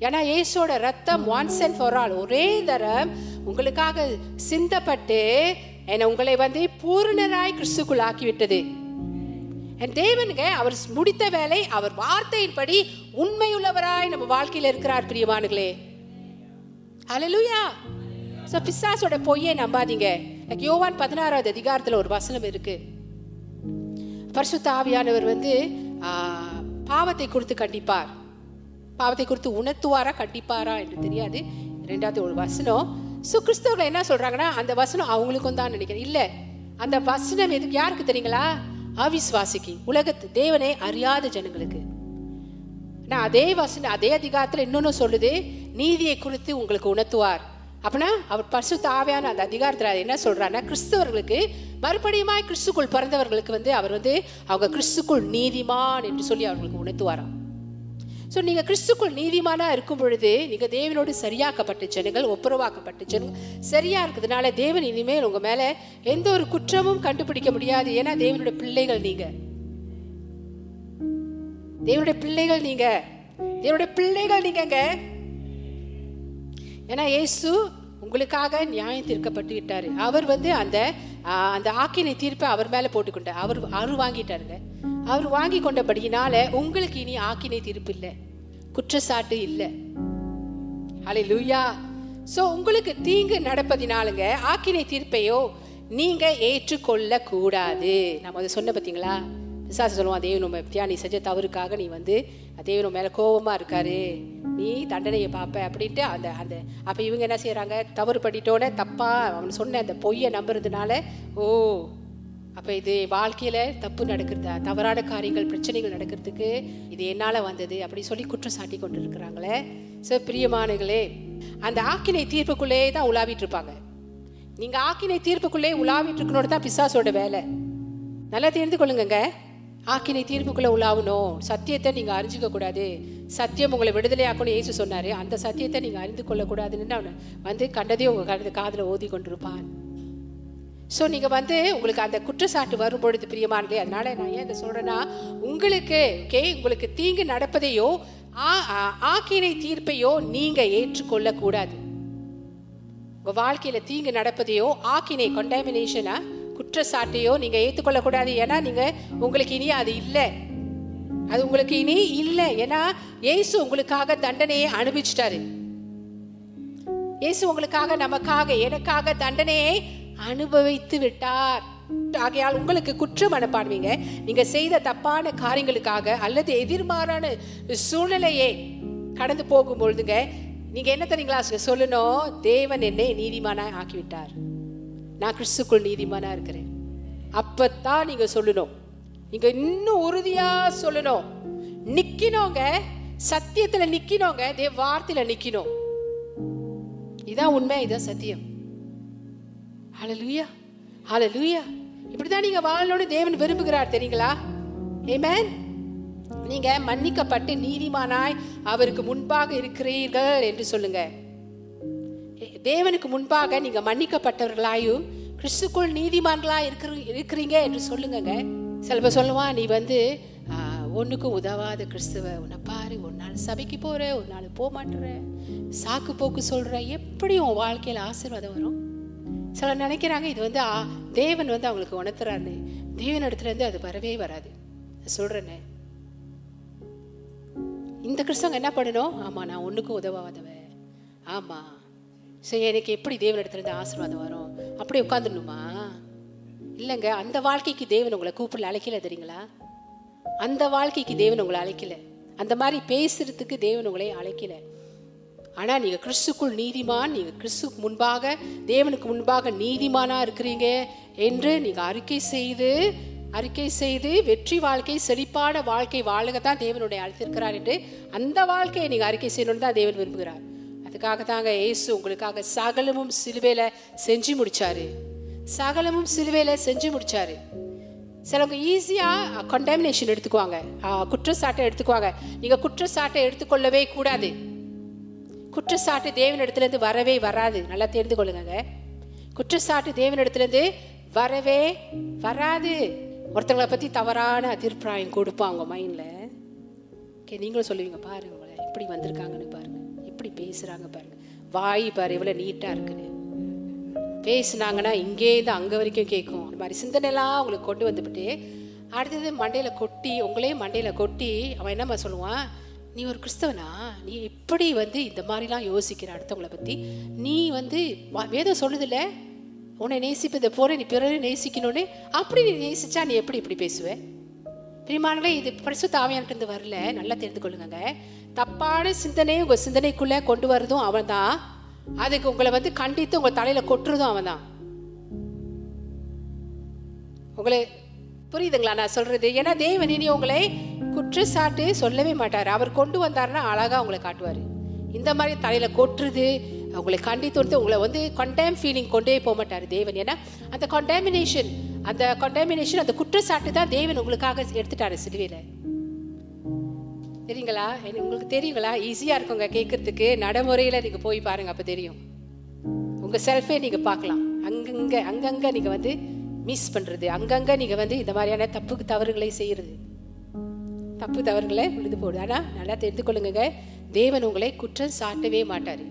Speaker 1: ஏன்னா இயேசோட ரத்தம் ஒன்ஸ் அண்ட் ஃபார் ஆல் ஒரே தரம் உங்களுக்காக சிந்தப்பட்டு என்னை உங்களை வந்து பூரணராய் கிறிஸ்துக்குள் ஆக்கிவிட்டது என் தேவனுங்க அவர் முடித்த வேலை அவர் வார்த்தையின்படி உண்மையுள்ளவராய் நம்ம வாழ்க்கையில் இருக்கிறார் பிரியமானுங்களே அலலுயா ஸோ பிசாசோட பொய்யை நம்பாதீங்க. Like யோவான் பதினாறாவது அதிகாரத்தில் ஒரு வசனம் இருக்கு. பரிசுத்த ஆவியானவர் வந்து பாவத்தை குறித்து கண்டிப்பார். பாவத்தை குறித்து உணர்த்துவாரா கண்டிப்பாரா என்று தெரியாது. ரெண்டாவது ஒரு வசனம். ஸோ கிறிஸ்தவர்கள் என்ன சொல்றாங்கன்னா அந்த வசனம் அவங்களுக்கும் தான் நினைக்கிறேன். இல்லை அந்த வசனம் எதுக்கு யாருக்கு தெரியுங்களா? அவிஸ்வாசிக்கு உலகத்து தேவனை அறியாத ஜனங்களுக்கு. நான் அதே வசன அதே அதிகாரத்தில் இன்னொன்று சொல்லுது நீதியை குறித்து உங்களுக்கு உணர்த்துவார். அப்படின்னா அவர் பசு தாவையான அந்த அதிகாரத்தில் என்ன சொல்றாருன்னா கிறிஸ்தவர்களுக்கு மறுபடியுமாய் கிறிஸ்துக்குள் பிறந்தவர்களுக்கு வந்து அவர் வந்து அவங்க கிறிஸ்துக்குள் நீதிமான் என்று சொல்லி அவர்களுக்கு உணர்த்துவாராம். ஸோ நீங்கள் கிறிஸ்துக்குள் நீதிமானா இருக்கும் பொழுது நீங்கள் தேவனோடு சரியாக்கப்பட்ட ஜனங்கள் ஒப்புரவாக்கப்பட்ட ஜனங்கள் சரியா இருக்கிறதுனால தேவன் இனிமேல் உங்க மேல எந்த ஒரு குற்றமும் கண்டுபிடிக்க முடியாது. ஏன்னா தேவனுடைய பிள்ளைகள் நீங்க. தேவனுடைய பிள்ளைகள் நீங்க. தேவனுடைய பிள்ளைகள் நீங்கங்க. ஏன்னா இயேசு உங்களுக்காக நியாயம் தீர்க்கப்பட்டு விட்டாரு. அவர் வந்து அந்த அந்த ஆக்கினை தீர்ப்பை அவர் மேல போட்டுக்கொண்டார். அவர் அவர் வாங்கிட்டாருங்க. அவர் வாங்கி கொண்டபடியினால உங்களுக்கு இனி ஆக்கினை தீர்ப்பு இல்லை குற்றச்சாட்டு இல்லை. ஹலே லூயா ஸோ உங்களுக்கு தீங்கு நடப்பதினாலுங்க ஆக்கினை தீர்ப்பையோ நீங்க ஏற்றுக்கொள்ள கூடாது நம்ம அதை சொன்ன பார்த்தீங்களா? விசாசம் சொல்லுவான் தேவன் உண்மை பத்தியா? நீ செஞ்ச தவறுக்காக நீ வந்து தேவன் நம்ம மேல கோபமா இருக்காரு. நீ தண்டனையை பார்ப்ப அப்படின்ட்டு அந்த அந்த அப்ப இவங்க என்ன செய்யறாங்க தவறு பண்ணிட்டோட தப்பா அவன் சொன்ன அந்த பொய்யை நம்புறதுனால ஓ அப்போ இது வாழ்க்கையில் தப்பு நடக்கிறதா? தவறான காரியங்கள் பிரச்சனைகள் நடக்கிறதுக்கு இது என்னால் வந்தது அப்படி சொல்லி குற்றம் சாட்டி கொண்டு இருக்கிறாங்களே ஸோ பிரியமானங்களே அந்த ஆக்கினை தீர்ப்புக்குள்ளே தான் உலாவிட்டு இருப்பாங்க. நீங்கள் ஆக்கினை தீர்ப்புக்குள்ளே உலாவிட்டு இருக்கணும்னு தான் பிசாசோட வேலை. நல்லா தெரிந்து கொள்ளுங்கங்க. ஆக்கினை தீர்ப்புக்குள்ளே உலாவணும். சத்தியத்தை நீங்கள் அறிஞ்சிக்க கூடாது. சத்தியம் உங்களை விடுதலையாக்கணும் ஏசு சொன்னார். அந்த சத்தியத்தை நீங்கள் அறிந்து கொள்ளக்கூடாதுன்னு அவன் வந்து கண்டதையும் உங்கள் கடந்த காதில் ஓதி கொண்டிருப்பான். ஸோ நீங்கள் வந்து உங்களுக்கு அந்த குற்றச்சாட்டு வரும்பொழுது பொழுது பிரியமானதே அதனால நான் ஏன் இதை சொல்கிறேன்னா உங்களுக்கு ஓகே உங்களுக்கு தீங்கு நடப்பதையோ ஆ- ஆக்கினை தீர்ப்பையோ நீங்கள் ஏற்றுக்கொள்ளக்கூடாது. உங்கள் வாழ்க்கையில் தீங்கு நடப்பதையோ ஆக்கினை கொண்டாமினேஷனா குற்றச்சாட்டையோ நீங்கள் ஏற்றுக்கொள்ளக்கூடாது. ஏன்னா நீங்கள் உங்களுக்கு இனி அது இல்லை. அது உங்களுக்கு இனி இல்லை. ஏன்னா ஏசு உங்களுக்காக தண்டனையை அனுபவிச்சிட்டாரு. இயேசு உங்களுக்காக நமக்காக எனக்காக தண்டனையை அனுபவித்து விட்டார். ஆகையால் உங்களுக்கு குற்றம் மனப்பாடுவீங்க நீங்க செய்த தப்பான காரியங்களுக்காக அல்லது எதிர்மாறான சூழ்நிலையே கடந்து போகும் பொழுதுங்க நீங்க என்ன தெரியுங்களா சொல்லணும்? தேவன் என்னை நீதிமானா ஆக்கிவிட்டார். நான் கிறிஸ்துக்குள் நீதிமானா இருக்கிறேன். அப்பத்தான் நீங்க சொல்லணும். நீங்க இன்னும் உறுதியா சொல்லணும். நிக்கணுங்க. சத்தியத்துல நிக்கணுங்க. தேவ வார்த்தையில நிக்கணும். இதான் உண்மை இதான் சத்தியம். ஹலலுயா ஹலலுயா இப்படிதான் நீங்க வாழணும்னு தேவன் விரும்புகிறார் தெரியுங்களா? ஏமேன் நீங்க மன்னிக்கப்பட்டு நீதிமானாய் அவருக்கு முன்பாக இருக்கிறீர்கள் என்று சொல்லுங்க. தேவனுக்கு முன்பாக நீங்க மன்னிக்கப்பட்டவர்களாயும் கிறிஸ்துக்குள் நீதிமான்களா இருக்கிற இருக்கிறீங்க என்று சொல்லுங்கங்க. சில பேர் சொல்லுவான் நீ வந்து ஒன்றுக்கும் உதவாத கிறிஸ்துவ உன்னை பாரு ஒரு நாள் சபைக்கு போற ஒரு நாள் போக மாட்டுற சாக்கு போக்கு சொல்ற எப்படி உன் வாழ்க்கையில ஆசீர்வாதம் வரும்? சிலர் நினைக்கிறாங்க இது வந்து ஆ, தேவன் வந்து அவங்களுக்கு உணர்த்துறாரு தேவன் இடத்துலேருந்து அது வரவே வராது. நான் சொல்றேனே. இந்த கிறிஸ்தவங்க என்ன பண்ணணும்? ஆமாம் நான் ஒன்றுக்கும் உதவாதவன். ஆமாம் சரி எனக்கு எப்படி தேவன் இடத்துலேருந்து ஆசீர்வாதம் வரும்? அப்படி உட்காந்துடணுமா இல்லைங்க அந்த வாழ்க்கைக்கு தேவன் உங்களை கூப்பிடல அழைக்கல தெரியுங்களா? அந்த வாழ்க்கைக்கு தேவன் உங்களை அழைக்கல. அந்த மாதிரி பேசுறதுக்கு தேவன் உங்களை அழைக்கலை. ஆனால் நீங்கள் கிறிஸ்துக்குள் நீதிமான் நீங்கள் கிறிஸ்துக்கு முன்பாக தேவனுக்கு முன்பாக நீதிமானாக இருக்கிறீங்க என்று நீங்கள் அறிக்கை செய்து அறிக்கை செய்து வெற்றி வாழ்க்கை செழிப்பான வாழ்க்கை வாழகத்தான் தேவனுடைய அழைத்திருக்கிறார் என்று அந்த வாழ்க்கையை நீங்கள் அறிக்கை செய்யணும்னு தான் தேவன் விரும்புகிறார். அதுக்காக தாங்க இயேசு உங்களுக்காக சகலமும் சிலுவையில் செஞ்சு முடிச்சாரு. சகலமும் சிலுவையில் செஞ்சு முடிச்சாரு. சிலவங்க ஈஸியாக கண்டாமினேஷன் எடுத்துக்குவாங்க. குற்றச்சாட்டை எடுத்துக்குவாங்க. நீங்கள் குற்றச்சாட்டை எடுத்துக்கொள்ளவே கூடாது. குற்றச்சாட்டு தேவனிடத்துலேருந்து வரவே வராது. நல்லா தெரிந்து கொள்ளுங்க குற்றச்சாட்டு தேவனிடத்துலேருந்து வரவே வராது. ஒருத்தங்களை பற்றி தவறான அதிர்பிராயம் கொடுப்பாங்க மைண்டில் ஓகே நீங்களும் சொல்லுவீங்க பாருங்க உங்களை. இப்படி வந்திருக்காங்கன்னு பாருங்க. இப்படி பேசுகிறாங்க பாருங்க. வாய் பாரு இவ்வளோ நீட்டாக இருக்குன்னு பேசுனாங்கன்னா இங்கேருந்து அங்கே வரைக்கும் கேட்கும். அந்த மாதிரி சிந்தனைலாம் உங்களுக்கு கொண்டு வந்துவிட்டு அடுத்தது மண்டையில் கொட்டி உங்களே மண்டையில் கொட்டி அவன் என்னம்மா சொல்லுவான்? நீ ஒரு கிறிஸ்தவனா? நீ எப்படி வந்து இந்த மாதிரிலாம் யோசிக்கிற அடுத்தவங்களை பற்றி நீ வந்து வேதம் சொல்லுதில்ல உன்னை நேசிப்பதை போல நீ பிறரை நேசிக்கணும்னு. அப்படி நீ நேசிச்சா நீ எப்படி இப்படி பேசுவ? பிரிமானங்களே இது பரிசுத்த தாவையான்ட்டு வரல. நல்லா தெரிந்து கொள்ளுங்க தப்பான சிந்தனையை உங்கள் சிந்தனைக்குள்ள கொண்டு வரதும் அவன்தான். அதுக்கு உங்களை வந்து கண்டித்து உங்கள் தலையில கொட்டுறதும் அவன் தான் உங்களை புரியுதுங்களா நான் சொல்றது? ஏன்னா தேவன் இனி உங்களை குற்றச்சாட்டு சொல்லவே மாட்டார். அவர் கொண்டு வந்தாருன்னா அழகா உங்களை காட்டுவார். இந்த மாதிரி தலையில கொட்டுறது அவங்களை கண்டித்து வந்து உங்களை வந்து கண்டேம் ஃபீலிங் கொண்டே போக மாட்டார் தேவன். ஏன்னா அந்த கண்டாமினேஷன் அந்த கண்டாமினேஷன் அந்த குற்றச்சாட்டு தான் தேவன் உங்களுக்காக எடுத்துட்டாரு சிலுவையில. தெரியுங்களா? எனக்கு உங்களுக்கு தெரியுங்களா? ஈஸியா இருக்குங்க கேட்கறதுக்கு நடைமுறையில நீங்க போய் பாருங்க அப்ப தெரியும். உங்க செல்ஃபே நீங்க பார்க்கலாம். அங்கங்க அங்கங்க நீங்க வந்து மிஸ் பண்றது அங்கங்க நீங்க வந்து இந்த மாதிரியான தப்புக்கு தவறுகளை செய்யறது. தப்பு தவறுகளை உழுது போடு. ஆனால் நல்லா தெரிந்து கொள்ளுங்க தேவன் உங்களை குற்றம் சாட்டவே மாட்டார்.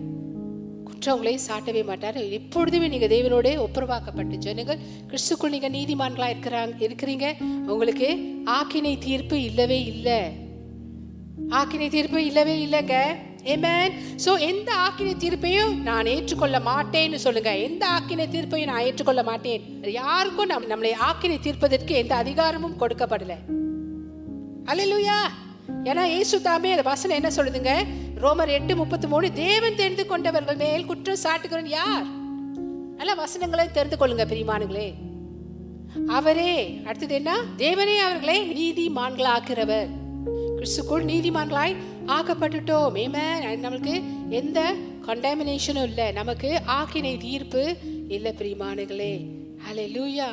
Speaker 1: குற்றம் உங்களை சாட்டவே மாட்டார். எப்பொழுதுமே நீங்கள் தேவனோட ஒப்புரவாக்கப்பட்டு ஜனங்கள் கிறிஸ்துக்குள் நீங்கள் நீதிமான்களாக இருக்கிறாங்க இருக்கிறீங்க. உங்களுக்கு ஆக்கினை தீர்ப்பு இல்லவே இல்லை. ஆக்கினை தீர்ப்பு இல்லவே இல்லைங்க. ஏமேன் ஸோ எந்த ஆக்கினை தீர்ப்பையும் நான் ஏற்றுக்கொள்ள மாட்டேன்னு சொல்லுங்க. எந்த ஆக்கினை தீர்ப்பையும் நான் ஏற்றுக்கொள்ள மாட்டேன். யாருக்கும் நம் நம்மளை ஆக்கினை தீர்ப்பதற்கு எந்த அதிகாரமும் கொடுக்கப்படலை. அலையிலுயா ஏன்னா இயேசு தாமே அந்த வசனம் என்ன சொல்லுதுங்க? ரோமர் எட்டு முப்பத்தி மூணு தேவன் தெரிந்து கொண்டவர்கள் மேல் குற்றம் சாட்டுகிறவன் யார்? நல்ல வசனங்களை தெரிந்து கொள்ளுங்க பிரிமானுங்களே அவரே அடுத்தது என்ன? தேவனே அவர்களை நீதிமான்களாக்குறவர் கிறிஸ்துக்குள் நீதிமான்களாய் ஆக்கப்பட்டுட்டோம். ஏமே நம்மளுக்கு எந்த கண்டாமினேஷனும் இல்லை. நமக்கு ஆக்கினை தீர்ப்பு இல்லை பிரிமானுகளே ஹலே லூயா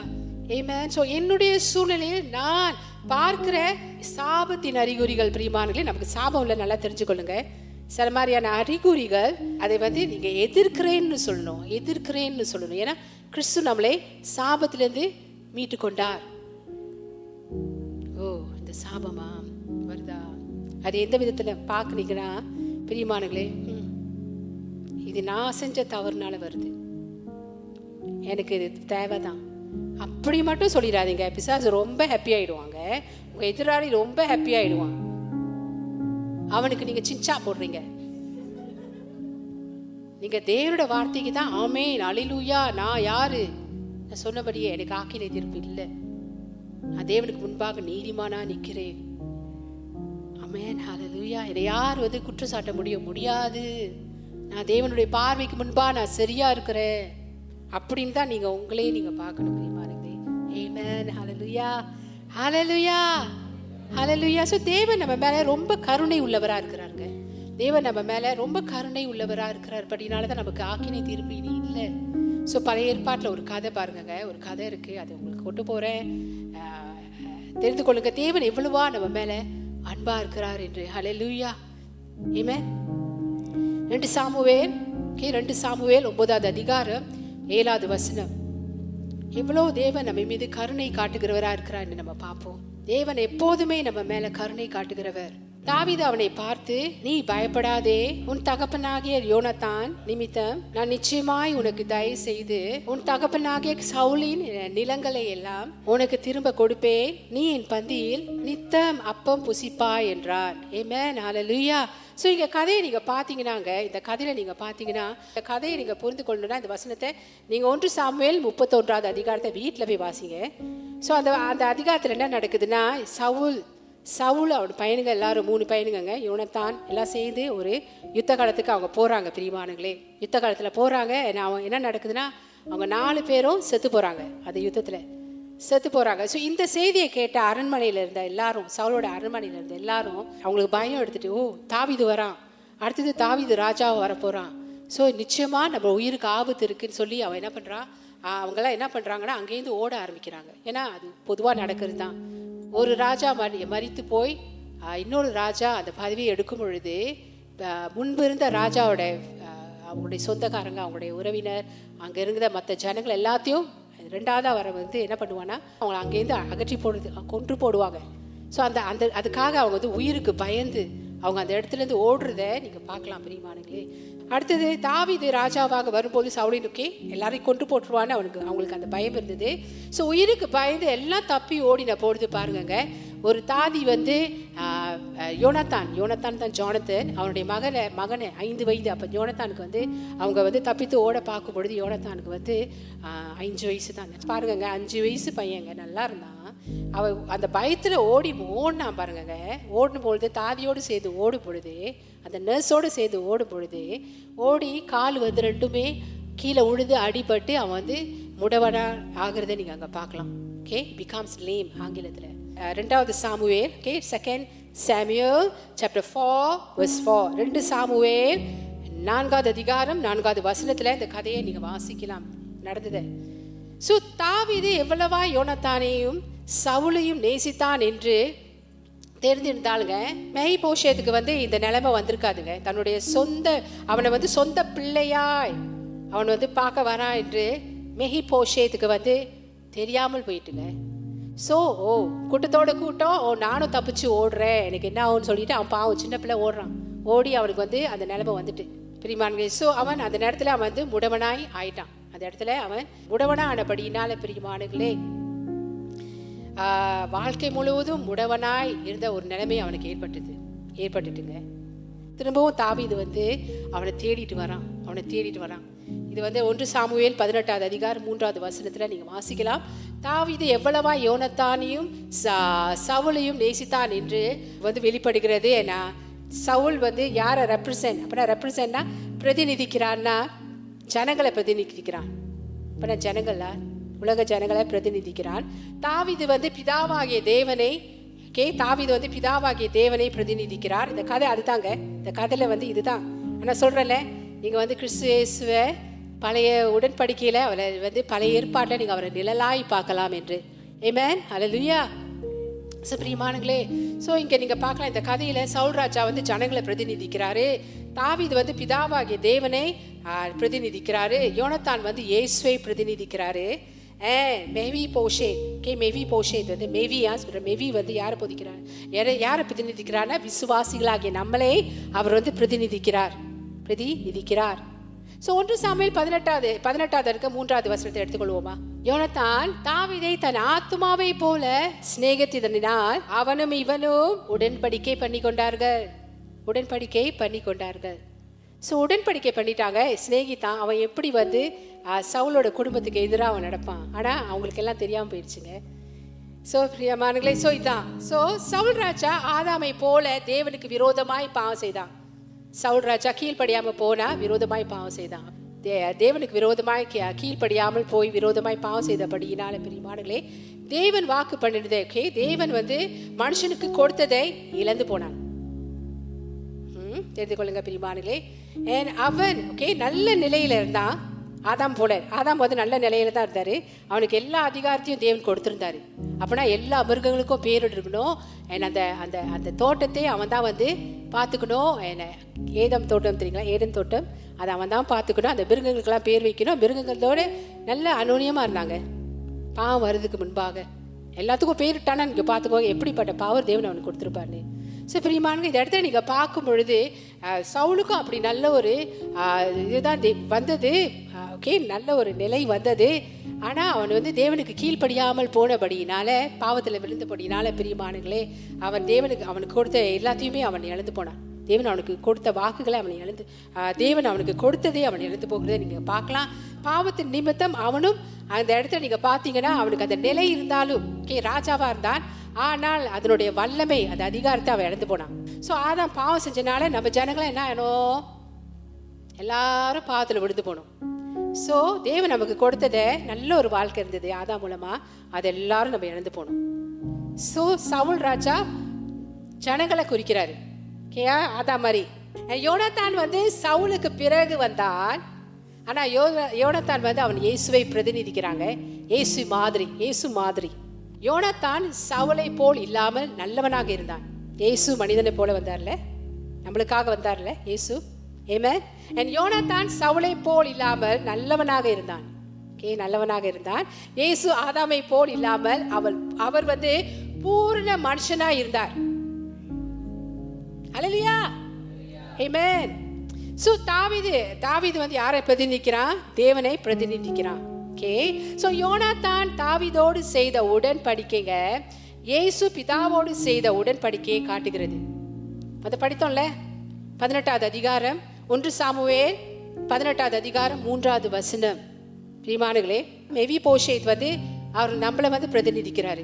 Speaker 1: ஏமே ஸோ என்னுடைய சூழ்நிலையில் நான் பார்க்கிற சாபத்தின் அறிகுறிகள் பிரியமானங்களே நமக்கு சாபம் இல்லை நல்லா தெரிஞ்சுக்கொள்ளுங்க. சில மாதிரியான அறிகுறிகள் அதை வந்து நீங்க எதிர்க்கிறேன்னு சொல்லணும் எதிர்க்கிறேன்னு சொல்லணும். ஏன்னா கிறிஸ்து நம்மளை சாபத்திலிருந்து மீட்டு கொண்டார் ஓ இந்த சாபமா? வருதா? அது எந்த விதத்துல பார்க்குறீங்கன்னா பிரியமானங்களே ம், இது நான் செஞ்ச தவறுனால வருது. எனக்கு இது தேவைதான். அப்படி மட்டும் சொல்லிடாதீங்க. பிசாஸ் ரொம்ப ஹாப்பி ஆயிடுவாங்க. உங்க எதிராளி ரொம்ப ஹாப்பி ஆயிடுவான். அவனுக்கு நீங்க சிச்சா போடுறீங்க. நீங்க தேவனோட வார்த்தைக்கு தான் ஆமேன் அழிலூயா நான் யாரு? நான் சொன்னபடியே எனக்கு ஆக்கினை எதிர்ப்பு இல்லை. நான் தேவனுக்கு முன்பாக நீதிமானா நிற்கிறேன். அமேன் ஹalleluya என்னை யார் வந்து குற்றம் சாட்ட முடிய முடியாது. நான் தேவனுடைய பார்வைக்கு முன்பா நான் சரியா இருக்கிறேன். அப்படின்னு தான் நீங்க உங்களே நீங்க பார்க்கணும் பிரியமானங்களே ஆமென் ஹலலுயா ஹலலுயா ஹலலுயா ஸோ தேவன் நம்ம மேலே ரொம்ப கருணை உள்ளவராக இருக்கிறாருங்க. தேவன் நம்ம மேலே ரொம்ப கருணை உள்ளவராக இருக்கிறார். அப்படினால தான் நமக்கு ஆக்கினை தீர்ப்பு இனி இல்லை. ஸோ பழைய ஏற்பாட்டில் ஒரு கதை பாருங்கங்க. ஒரு கதை இருக்கு. அது உங்களுக்கு கொண்டு போகிறேன் தெரிந்து கொள்ளுங்க. தேவன் எவ்வளவா நம்ம மேலே அன்பா இருக்கிறார் என்று. ஹalleluya ஏமே ரெண்டு சாமுவேல் ஓகே ரெண்டு சாமுவேல் ஒன்பதாவது அதிகாரம். ஏழாவது வசனம். எவ்வளோ தேவன் நம்ம மீது கருணை காட்டுகிறவரா இருக்கிறான்னு நம்ம பார்ப்போம். தேவன் எப்போதுமே நம்ம மேல கருணை காட்டுகிறவர். தாவித அவனை பார்த்து நீ பயப்படாதே உன் தகப்பனாகிய யோனத்தான் நிமித்தம் நான் நிச்சயமாய் உனக்கு தயவு செய்து உன் தகப்பனாகிய சவுலின் நிலங்களை எல்லாம் உனக்கு திரும்ப கொடுப்பேன். நீ என் பந்தியில் நித்தம் அப்பம் புசிப்பாய் என்றார். நாலு ஹalleluya ஸோ இங்கே கதையை நீங்கள் பார்த்தீங்கன்னாங்க இந்த கதையில் நீங்கள் பார்த்தீங்கன்னா இந்த கதையை நீங்கள் புரிந்து கொள்ளணும்னா இந்த வசனத்தை நீங்கள் ஒன்று சாமுவேல் முப்பத்தொன்றாவது அதிகாரத்தை வீட்டில் போய் வாசிங்க. ஸோ அந்த அந்த அதிகாரத்தில் என்ன நடக்குதுன்னா சவுல் சவுல் அவன் பையனுங்க எல்லாரும் மூணு பையனுங்க யோனத்தான் எல்லாம் சேர்ந்து ஒரு யுத்த காலத்துக்கு அவங்க போகிறாங்க பிரிவானுங்களே யுத்த காலத்தில் போகிறாங்க அவன் என்ன நடக்குதுன்னா அவங்க நாலு பேரும் செத்து போகிறாங்க அந்த யுத்தத்தில். செத்து போகிறாங்க ஸோ இந்த செய்தியை கேட்ட அரண்மனையில் இருந்த எல்லாரும் சவுலோட அரண்மனையில் இருந்த எல்லாரும் அவங்களுக்கு பயம் எடுத்துட்டு ஓ தாவிது வரான். அடுத்தது தாவிது ராஜாவை வரப்போகிறான் ஸோ நிச்சயமாக நம்ம உயிருக்கு ஆபத்து இருக்குன்னு சொல்லி அவன் என்ன பண்ணுறான் அவங்களாம் அவங்கெல்லாம் என்ன பண்ணுறாங்கன்னா அங்கேருந்து ஓட ஆரம்பிக்கிறாங்க. ஏன்னா அது பொதுவாக நடக்கிறது தான் ஒரு ராஜா மறி மறித்து போய் இன்னொரு ராஜா அந்த பதவியை எடுக்கும் பொழுது முன்பு இருந்த ராஜாவோட அவங்களுடைய சொந்தக்காரங்க அவங்களுடைய உறவினர் அங்கே இருந்த மற்ற ஜனங்கள் எல்லாத்தையும் ரெண்டாவதாக வர வந்து என்ன பண்ணுவான்னா அவங்கள அங்கேருந்து அகற்றி போடுறது கொன்று போடுவாங்க. ஸோ அந்த அந்த அதுக்காக அவங்க வந்து உயிருக்கு பயந்து அவங்க அந்த இடத்துலேருந்து ஓடுறத நீங்கள் பார்க்கலாம் பிரியமானங்களே அடுத்தது தாவிது ராஜாவாக வரும்போது சவுளினுக்கே எல்லாரையும் கொண்டு போட்டுருவான்னு அவனுக்கு அவங்களுக்கு அந்த பயம் இருந்தது. ஸோ உயிருக்கு பயந்து எல்லாம் தப்பி ஓடின பொழுது பாருங்கங்க ஒரு தாதி வந்து யோனத்தான் யோனத்தான் தான் ஜோனத்தன். அவனுடைய மகனை மகனை ஐந்து வயது. அப்போ யோனத்தானுக்கு வந்து அவங்க வந்து தப்பித்து ஓட பார்க்கும் பொழுது யோனத்தானுக்கு வந்து அஞ்சு வயசு தான். பாருங்கங்க அஞ்சு வயசு பையங்க நல்லா இருந்தான். அவ அந்த பயத்தில் ஓடி ஓடினான் பாருங்கங்க. ஓடும் பொழுது தாதியோடு சேர்ந்து ஓடும் பொழுது அந்த நர்ஸோடு சேர்ந்து ஓடும் பொழுது ஓடி கால் வந்து ரெண்டுமே கீழே உழுது அடிபட்டு அவன் வந்து முடவனா ஆகிறத நீங்கள் அங்கே பார்க்கலாம். ஓகே பிகாம்ஸ் லேம் ஆங்கிலத்தில். ரெண்டாவது Samuel okay second Samuel chapter four verse four ரெண்டு சாமுவேல் நான்காவது அதிகாரம் நான்காவது வசனத்தில் இந்த கதையை நீங்கள் வாசிக்கலாம். நடந்தது. ஸோ தாவிது எவ்வளவா யோனத்தானையும் சவுலையும் நேசித்தான் என்று தெரிஞ்சிருந்தாளுங்க மெய் போஷத்துக்கு வந்து இந்த நிலைமை வந்திருக்காதுங்க. தன்னுடைய சொந்த அவனை வந்து சொந்த பிள்ளையாய் அவன் வந்து பார்க்க வரான் என்று மெஹி போஷேத்துக்கு வந்து தெரியாமல் போயிட்டுங்க. ஸோ ஓ கூட்டத்தோட கூட்டம். ஓ நானும் தப்பிச்சு ஓடுறேன். எனக்கு என்ன ஆகும்னு சொல்லிட்டு அவன் பாவம் சின்ன பிள்ளை ஓடுறான். ஓடி அவனுக்கு வந்து அந்த நிலைமை வந்துட்டு. பிரிமான்கள் ஸோ அவன் அந்த நேரத்தில் அவன் வந்து முடவனாய் ஆயிட்டான். அந்த இடத்துல அவன் முடவனா ஆனபடியினால பிரியமானுங்களே வாழ்க்கை முழுவதும் உடவனாய் இருந்த ஒரு நிலைமை அவனுக்கு ஏற்பட்டது. ஏற்பட்டுட்டுங்க. திரும்பவும் தாவி இது வந்து அவனை தேடிட்டு வரான். அவனை தேடிட்டு வரான். இது வந்து ஒன்று சாமுவேல் பதினெட்டாவது அதிகாரம் மூன்றாவது வசனத்தில் நீங்கள் வாசிக்கலாம். தாவீது எவ்வளவா யோனத்தானையும் ச- நேசித்தான் என்று வந்து வெளிப்படுகிறது. ஏன்னா சவுல் வந்து யாரை ரெப்ரசன்ட் அப்படின்னா ரெப்ரசன்ட்னா பிரதிநிதிக்கிறான்னா ஜனங்களை பிரதிநிதிக்கிறான். அப்படின்னா ஜனங்களா? உலக ஜனங்களை பிரதிநிதிக்கிறான். தாவிது வந்து பிதாவாகிய தேவனை கே தாவிது வந்து பிதாவாகிய தேவனை பிரதிநிதிக்கிறார். இந்த கதை அதுதாங்க. இந்த கதையில வந்து இதுதான். நான் சொல்கிறேன்ல நீங்க வந்து கிறிஸ்து இயேசுவை பழைய உடன்படிக்கையில அவரை வந்து பழைய ஏற்பாட்டில் நீங்க அவரை நிழலாய் பார்க்கலாம் என்று. ஏமேன் ஹalleluya ஸோ பிரியமானங்களே ஸோ இங்கே நீங்கள் பார்க்கலாம் இந்த கதையில் சவுல் ராஜா வந்து ஜனங்களை பிரதிநிதிக்கிறாரு. தாவிது வந்து பிதாவாகிய தேவனை பிரதிநிதிக்கிறாரு. யோனத்தான் வந்து இயேசுவை பிரதிநிதிக்கிறாரு. மேவி போஷே. கே மேவி போஷே. வந்து மேவியா சொல்ற? மேவி வந்து யாரை பொதிக்கிறார்? யாரை யாரை பிரதிநிதிக்கிறார்னா விசுவாசிகளாகிய நம்மளே அவர் வந்து பிரதிநிதிக்கிறார். பிரதிநிதிக்கிறார். ஸோ ஒன்று சாமுவேல் பதினெட்டாவது பதினெட்டாவது இருக்க மூன்றாவது வசனத்தை எடுத்துக்கொள்வோமா? யோனத்தான் தாவிதை தன் ஆத்மாவை போல சிநேகித்ததினால் அவனும் இவனும் உடன்படிக்கை பண்ணி கொண்டார்கள் உடன்படிக்கை பண்ணி கொண்டார்கள் ஸோ உடன்படிக்கை பண்ணிட்டாங்க. சிநேகிதான் அவன் எப்படி வந்து சவுலோட குடும்பத்துக்கு எதிராக அவன் நடப்பான். ஆனால் அவங்களுக்கு எல்லாம் தெரியாமல் போயிடுச்சுங்க. ஸோ பிரியமானங்களே ஸோ இதான். ஸோ சவுல் ராஜா ஆதாமை போல தேவனுக்கு விரோதமாய் பாவம் செய்தான். சவுல் ராஜா கீழ்ப்படியாமல் போனா விரோதமாய் பாவம் செய்தான். தே தேவனுக்கு விரோதமாய் கீழ்ப்படியாமல் போய் விரோதமாய் பாவம் செய்தபடியினால பிரியமானங்களே தேவன் வாக்கு பண்ணிடுதே ஓகே தேவன் வந்து மனுஷனுக்கு கொடுத்ததை இழந்து போனான். ம், தெரிந்து கொள்ளுங்க பிரியமானங்களே அவன் ஓகே நல்ல நிலையில் இருந்தான் ஆதாம் போல ஆதாம் வந்து நல்ல நிலையில தான் இருந்தாரு. அவனுக்கு எல்லா அதிகாரத்தையும் தேவன் கொடுத்துருந்தாரு. அப்படின்னா எல்லா மிருகங்களுக்கும் பேர் இருக்கணும். அந்த அந்த அந்த தோட்டத்தை அவன் தான் வந்து பார்த்துக்கணும். என்ன ஏதம் தோட்டம் தெரியுங்களா? ஏதம் தோட்டம். அதை அவன் தான் பார்த்துக்கணும். அந்த மிருகங்களுக்கெல்லாம் பேர் வைக்கணும். மிருகங்களோட நல்ல அனுனியமாக இருந்தாங்க. பாவம் வர்றதுக்கு முன்பாக. எல்லாத்துக்கும் பேரிட்டானா நீங்கள் பார்த்துக்கோங்க. எப்படிப்பட்ட பாவர் தேவன் அவனுக்கு கொடுத்துருப்பாருன்னு. ஸோ பிரியமானங்க இந்த இடத்துல நீங்கள் பார்க்கும் பொழுது சவுலுக்கும் அப்படி நல்ல ஒரு இதுதான் வந்தது. ஓகே நல்ல ஒரு நிலை வந்தது. ஆனால் அவன் வந்து தேவனுக்கு கீழ்ப்படியாமல் போனபடியினால பாவத்தில் விழுந்தபடியினால பிரியமானங்களே அவன் தேவனுக்கு அவனுக்கு கொடுத்த எல்லாத்தையுமே அவன் இழந்து போனான். தேவன் அவனுக்கு கொடுத்த வாக்குகளை அவனை இழந்து தேவன் அவனுக்கு கொடுத்ததே அவன் இழந்து போகிறத நீங்கள் பார்க்கலாம். பாவத்தின் நிமித்தம் அவனும் அந்த இடத்துல நீங்கள் பார்த்தீங்கன்னா அவனுக்கு அந்த நிலை இருந்தாலும் ஓகே ராஜாவாக இருந்தான். ஆனால் அதனுடைய வல்லமை அது அதிகாரத்தை அவன் இழந்து போனான். ஸோ அதான் பாவம் செஞ்சனால நம்ம ஜனங்களை என்ன ஆகணும் எல்லாரும் பாவத்தில் விழுந்து போனோம். ஸோ தேவன் நமக்கு கொடுத்ததை நல்ல ஒரு வாழ்க்கை இருந்தது அதான் மூலமா. அது எல்லாரும் நம்ம இழந்து போனோம். ஸோ சவுல் ராஜா ஜனங்களை குறிக்கிறாரு. கேயா அதா மாதிரி. யோனத்தான் வந்து சவுலுக்கு பிறகு வந்தான். ஆனா யோ யோனத்தான் வந்து அவன் இயேசுவை பிரதிநிதிக்கிறாங்க. இயேசு மாதிரி இயேசு மாதிரி. யோனத்தான் சவுலை போல் இல்லாமல் நல்லவனாக இருந்தான். இயேசு மனிதனை போல வந்தார்ல? நம்மளுக்காக வந்தார்ல இயேசு ஏமே என் யோனத்தான் சவுளை போல் இல்லாமல் நல்லவனாக இருந்தான். ஓகே நல்லவனாக இருந்தான். இயேசு ஆதாமை போல் இல்லாமல் அவள் அவர் வந்து பூர்ண மனுஷனா இருந்தார். அல்லையா ஏமேன் சோ தாவிது தாவிது வந்து யாரை பிரதிநிதிக்கிறான்? தேவனை பிரதிநிதிக்கிறான். ஓகே. ஸோ யோனாத்தான் தாவிதோடு செய்த உடன்படிக்கைங்க இயேசு பிதாவோடு செய்த உடன்படிக்கையை காட்டுகிறது. அதை படித்தோம்ல? பதினெட்டாவது அதிகாரம் ஒன்று சாமுவேல் பதினெட்டாவது அதிகாரம் மூன்றாவது வசனம். பிரிமானுகளே மெவி போஷேத் வந்து அவர் நம்மளை வந்து பிரதிநிதிக்கிறாரு.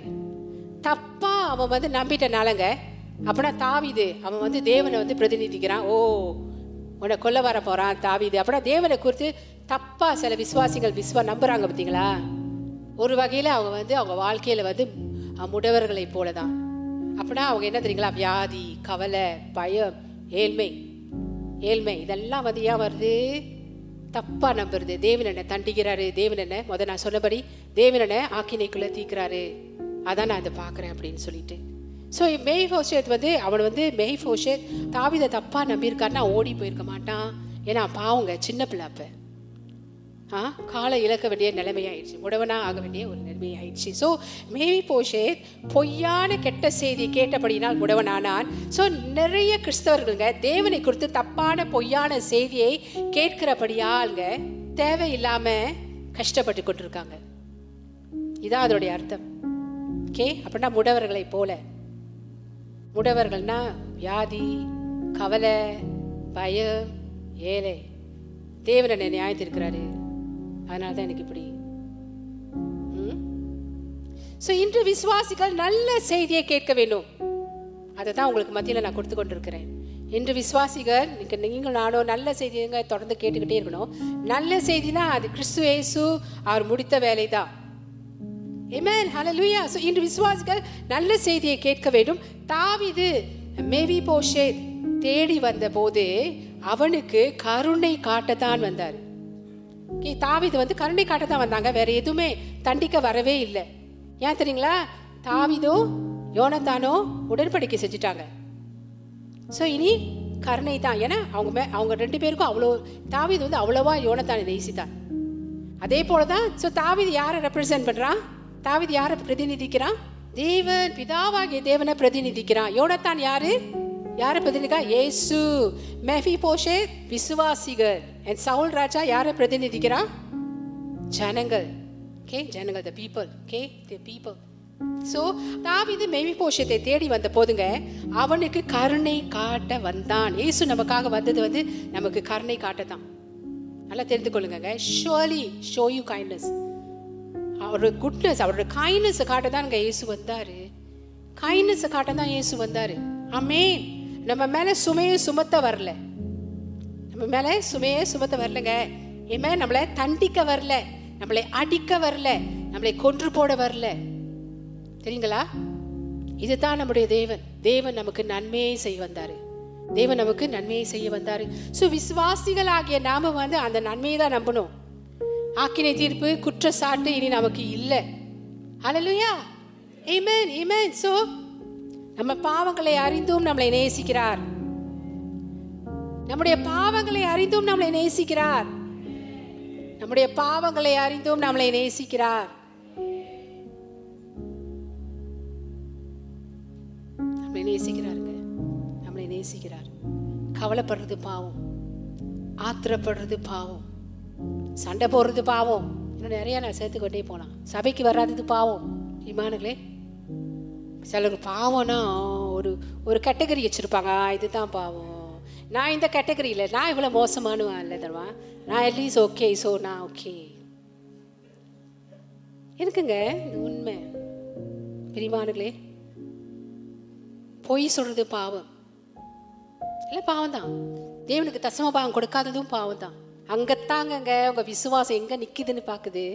Speaker 1: தப்பா அவன் வந்து நம்பிட்டனாலங்க அப்படின்னா தாவிது அவன் வந்து தேவனை வந்து பிரதிநிதிக்கிறான். ஓ உன்னை கொல்ல வர போறான் தாவிது. அப்படின்னா தேவனை குறித்து தப்பா சில விசுவாசிகள் விஸ்வா நம்புறாங்க பார்த்தீங்களா ஒரு வகையில அவங்க வந்து அவங்க வாழ்க்கையில வந்து முடவர்களை போல போலதான். அப்படின்னா அவங்க என்ன தெரியுங்களா? வியாதி கவலை பயம் ஏழ்மை. ஏழ்மை. இதெல்லாம் வந்து ஏன் வருது? தப்பா நம்புறது. தேவன் என்ன தண்டிக்கிறாரு. தேவன் என்ன முத நான் சொன்னபடி தேவன் என்ன ஆக்கினைக்குள்ள தீக்கிறாரு. அதான் நான் அதை பார்க்குறேன் அப்படின்னு சொல்லிட்டு. ஸோ மெய் ஃபோஷேத் வந்து அவன் வந்து மெய் ஃபோஷேத் தாவிதை தப்பாக நம்பியிருக்காருன்னா ஓடி போயிருக்க மாட்டான். ஏன்னா பாவங்க சின்ன பிள்ளை அப்போ. காலை இழக்க வேண்டிய நிலைமையாயிடுச்சு. உடவனா ஆக வேண்டிய ஒரு நிலைமையாயிடுச்சு. ஸோ மேவி போஷேத் பொய்யான கெட்ட செய்தி கேட்டபடினால் முடவனானான் ஸோ நிறைய கிறிஸ்தவர்களுங்க தேவனை குறித்து தப்பான பொய்யான செய்தியை கேட்கிறபடியாளுங்க தேவையில்லாம கஷ்டப்பட்டு கொண்டிருக்காங்க. இதான் அதோடைய அர்த்தம். ஓகே அப்படின்னா முடவர்களை போல. முடவர்கள்னா வியாதி கவலை பயம் ஏழை. தேவன் நியாயத்திருக்கிறாரு அதனால தான் எனக்கு இப்படி. ஸோ இன்று விசுவாசிகள் நல்ல செய்தியை கேட்க வேண்டும். அதை தான் உங்களுக்கு மத்தியில் நான் கொடுத்து கொண்டிருக்கிறேன். இன்று விசுவாசிகள் நீங்க நீங்கள் நானும் நல்ல செய்திங்க தொடர்ந்து கேட்டுக்கிட்டே இருக்கணும். நல்ல செய்தினா அது கிறிஸ்து ஏசு அவர் முடித்த வேலை தான் Amen. லூயா ஸோ இன்று விசுவாசிகள் நல்ல செய்தியை கேட்க வேண்டும். தாவிது மேவி போஷே தேடி வந்த போது அவனுக்கு கருணை காட்டத்தான் வந்தார். தாவீது வந்து கருணை காட்ட தான் வந்தாங்க. வேற எதுவுமே தண்டிக்க வரவே இல்லை. ஏன் தெரியுங்களா? தாவிதோ யோனத்தானோ உடன்படிக்கை செஞ்சுட்டாங்க. ஸோ இனி கருணை தான் ஏன்னா அவங்க மே அவங்க ரெண்டு பேருக்கும் அவ்வளோ தாவீது வந்து அவ்வளோவா யோனத்தானை நேசித்தான். அதே போல தான் ஸோ தாவீது யாரை ரெப்ரசன்ட் பண்ணுறான் தாவிது யாரை பிரதிநிதிக்கிறான்? தேவன் பிதாவாகிய தேவனை பிரதிநிதிக்கிறான். யோனத்தான் யாரு? யாரை பிரதிநிதிக்கா ஏசு மெஃபி போஷே விசுவாசிகள். என் சவுல் ராஜா யாரை பிரதிநிதிக்கிறா? ஜனங்கள். ஓகே ஜனங்கள் the people okay the people so தாவிது மேவி போஷத்தை தேடி வந்த போதுங்க அவனுக்கு கருணை காட்ட வந்தான். ஏசு நமக்காக வந்தது வந்து நமக்கு கருணை காட்ட தான் நல்லா தெரிந்து கொள்ளுங்க ஷோலி ஷோ யூ கைண்ட்னஸ் அவரோட குட்னஸ் அவரோட கைண்ட்னஸ் காட்ட தான் இங்க இயேசு வந்தாரு. கைண்ட்னஸ் காட்ட தான் இயேசு வந்தாரு. ஆமென் நம்ம மேல சுமையை சுமத்த வரல. மேலே சுமையே சுமத்த வரலங்க. ஏமே நம்மளை தண்டிக்க வரல. நம்மளை அடிக்க வரல. நம்மளை கொன்று போட வரல. தெரியுங்களா? இதுதான் நம்முடைய தேவன். தேவன் நமக்கு நன்மையை செய்ய வந்தார். தேவன் நமக்கு நன்மையை செய்ய வந்தார். ஸோ விசுவாசிகள் ஆகிய நாம வந்து அந்த நன்மையை தான் நம்பணும். ஆக்கினை தீர்ப்பு குற்றச்சாட்டு இனி நமக்கு இல்லை. ஹalleluya ஏமேன் ஏமேன் ஸோ நம்ம பாவங்களை அறிந்தும் நம்மளை நேசிக்கிறார். நம்முடைய பாவங்களை அறிந்தும் நம்மளை நேசிக்கிறார். நம்முடைய பாவங்களை அறிந்தும் நம்மளை நேசிக்கிறார். நம்மளை நேசிக்கிறாருங்க. நம்மளை நேசிக்கிறார். கவலைப்படுறது பாவம். ஆத்திரப்படுறது பாவம். சண்டை போடுறது பாவம். இன்னும் நிறைய நான் சேர்த்துக்கொண்டே போலாம். சபைக்கு வராதது பாவம். இமானுங்களே சிலர் பாவம்னா ஒரு ஒரு கேட்டகரி வச்சுருப்பாங்க. இதுதான் பாவம். நான் இந்த கேட்டகரியில் நான் இவ்வளோ மோசமானுவா இல்லை தருவா. நான் அட்லீஸ்ட் ஓகே ஸோ நான் ஓகே இருக்குங்க இது உண்மை. பிரிமானுங்களே பொய் சொல்றது பாவம். இல்லை பாவம் தான் தேவனுக்கு தசம பாவம் கொடுக்காததும் பாவம் தான் அங்கத்தாங்கங்க உங்க விசுவாசம் எங்க நிக்குதுன்னு பாக்குது.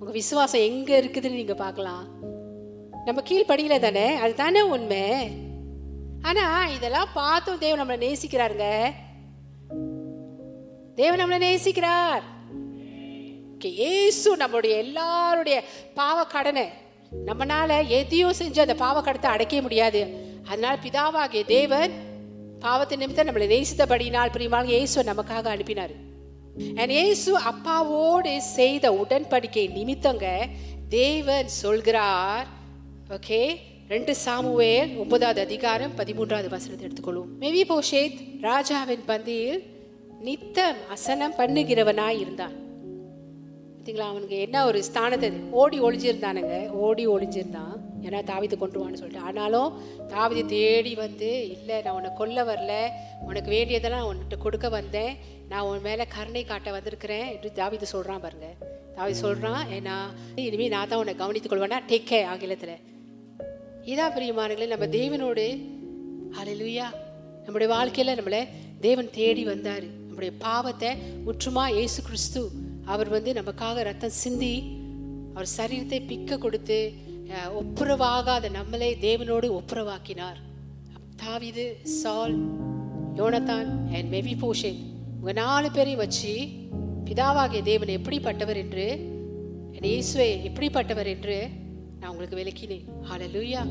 Speaker 1: உங்க விசுவாசம் எங்க இருக்குதுன்னு நீங்க பார்க்கலாம். நம்ம கீழ்ப்படியில தானே அதுதானே உண்மை. ஆனா இதெல்லாம் பார்த்தும் தேவன் நம்மளை நேசிக்கிறாருங்க. தேவன் நம்மளை நேசிக்கிறார். இயேசு நம்மளுடைய எல்லாருடைய பாவ கடனை நம்மனால எதையும் செஞ்சு அந்த பாவ கடத்தை அடைக்க முடியாது. அதனால பிதாவாகிய தேவன் பாவத்தை நிமித்தம் நம்மளை நேசித்தபடினால் பிரியமான இயேசு நமக்காக அனுப்பினார். இயேசு அப்பாவோடு செய்த உடன்படிக்கை நிமித்தங்க தேவன் சொல்கிறார். ஓகே ரெண்டு சாமுவேல் ஒன்பதாவது அதிகாரம் பதிமூன்றாவது வசனத்தை எடுத்துக்கொள்வோம். மேவி போஷேத் ராஜாவின் பந்தியில் நித்தம் அசனம் பண்ணுகிறவனாய் இருந்தான். பார்த்தீங்களா அவனுக்கு என்ன ஒரு ஸ்தானத்தை ஓடி ஒளிஞ்சிருந்தானுங்க. ஓடி ஒளிஞ்சிருந்தான். ஏன்னா தாவிது கொண்டு வான்னு சொல்லிட்டு. ஆனாலும் தாவிது தேடி வந்து இல்லை நான் உன்னை கொல்ல வரல. உனக்கு வேண்டியதெல்லாம் உன்கிட்ட கொடுக்க வந்தேன். நான் உன் மேலே கருணை காட்ட வந்திருக்கிறேன் என்று தாவிது சொல்கிறான் பாருங்க. தாவிது சொல்கிறான் ஏன்னா இனிமேல் நான் தான் உன்னை கவனித்துக் கொள்வேன்னா டேக் கே ஆங்கிலத்தில். இதா பிரியமானங்களே நம்ம தேவனோடு. அலையிலுயா நம்முடைய வாழ்க்கையில் நம்மளை தேவன் தேடி வந்தார். நம்முடைய பாவத்தை முற்றுமா இயேசு கிறிஸ்து. அவர் வந்து நமக்காக ரத்தம் சிந்தி அவர் சரீரத்தை பிக்க கொடுத்து ஒப்புரவாகாத நம்மளை தேவனோடு ஒப்புரவாக்கினார். தாவிது சால் யோனத்தான் அண்ட் மெவி போஷன் உங்க நாலு பேரையும் வச்சு பிதாவாகிய தேவன் எப்படிப்பட்டவர் என்று என் இயேசுவை எப்படிப்பட்டவர் என்று நான் உங்களுக்கு விளக்கினேன். ஹalleluya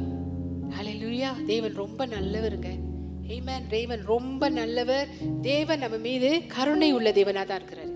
Speaker 1: ஹalleluya தேவன் ரொம்ப நல்லவருங்க. ஏமேன் தேவன் ரொம்ப நல்லவர். தேவன் நம்ம மீது கருணை உள்ள தேவனாக தான் இருக்கிறார்.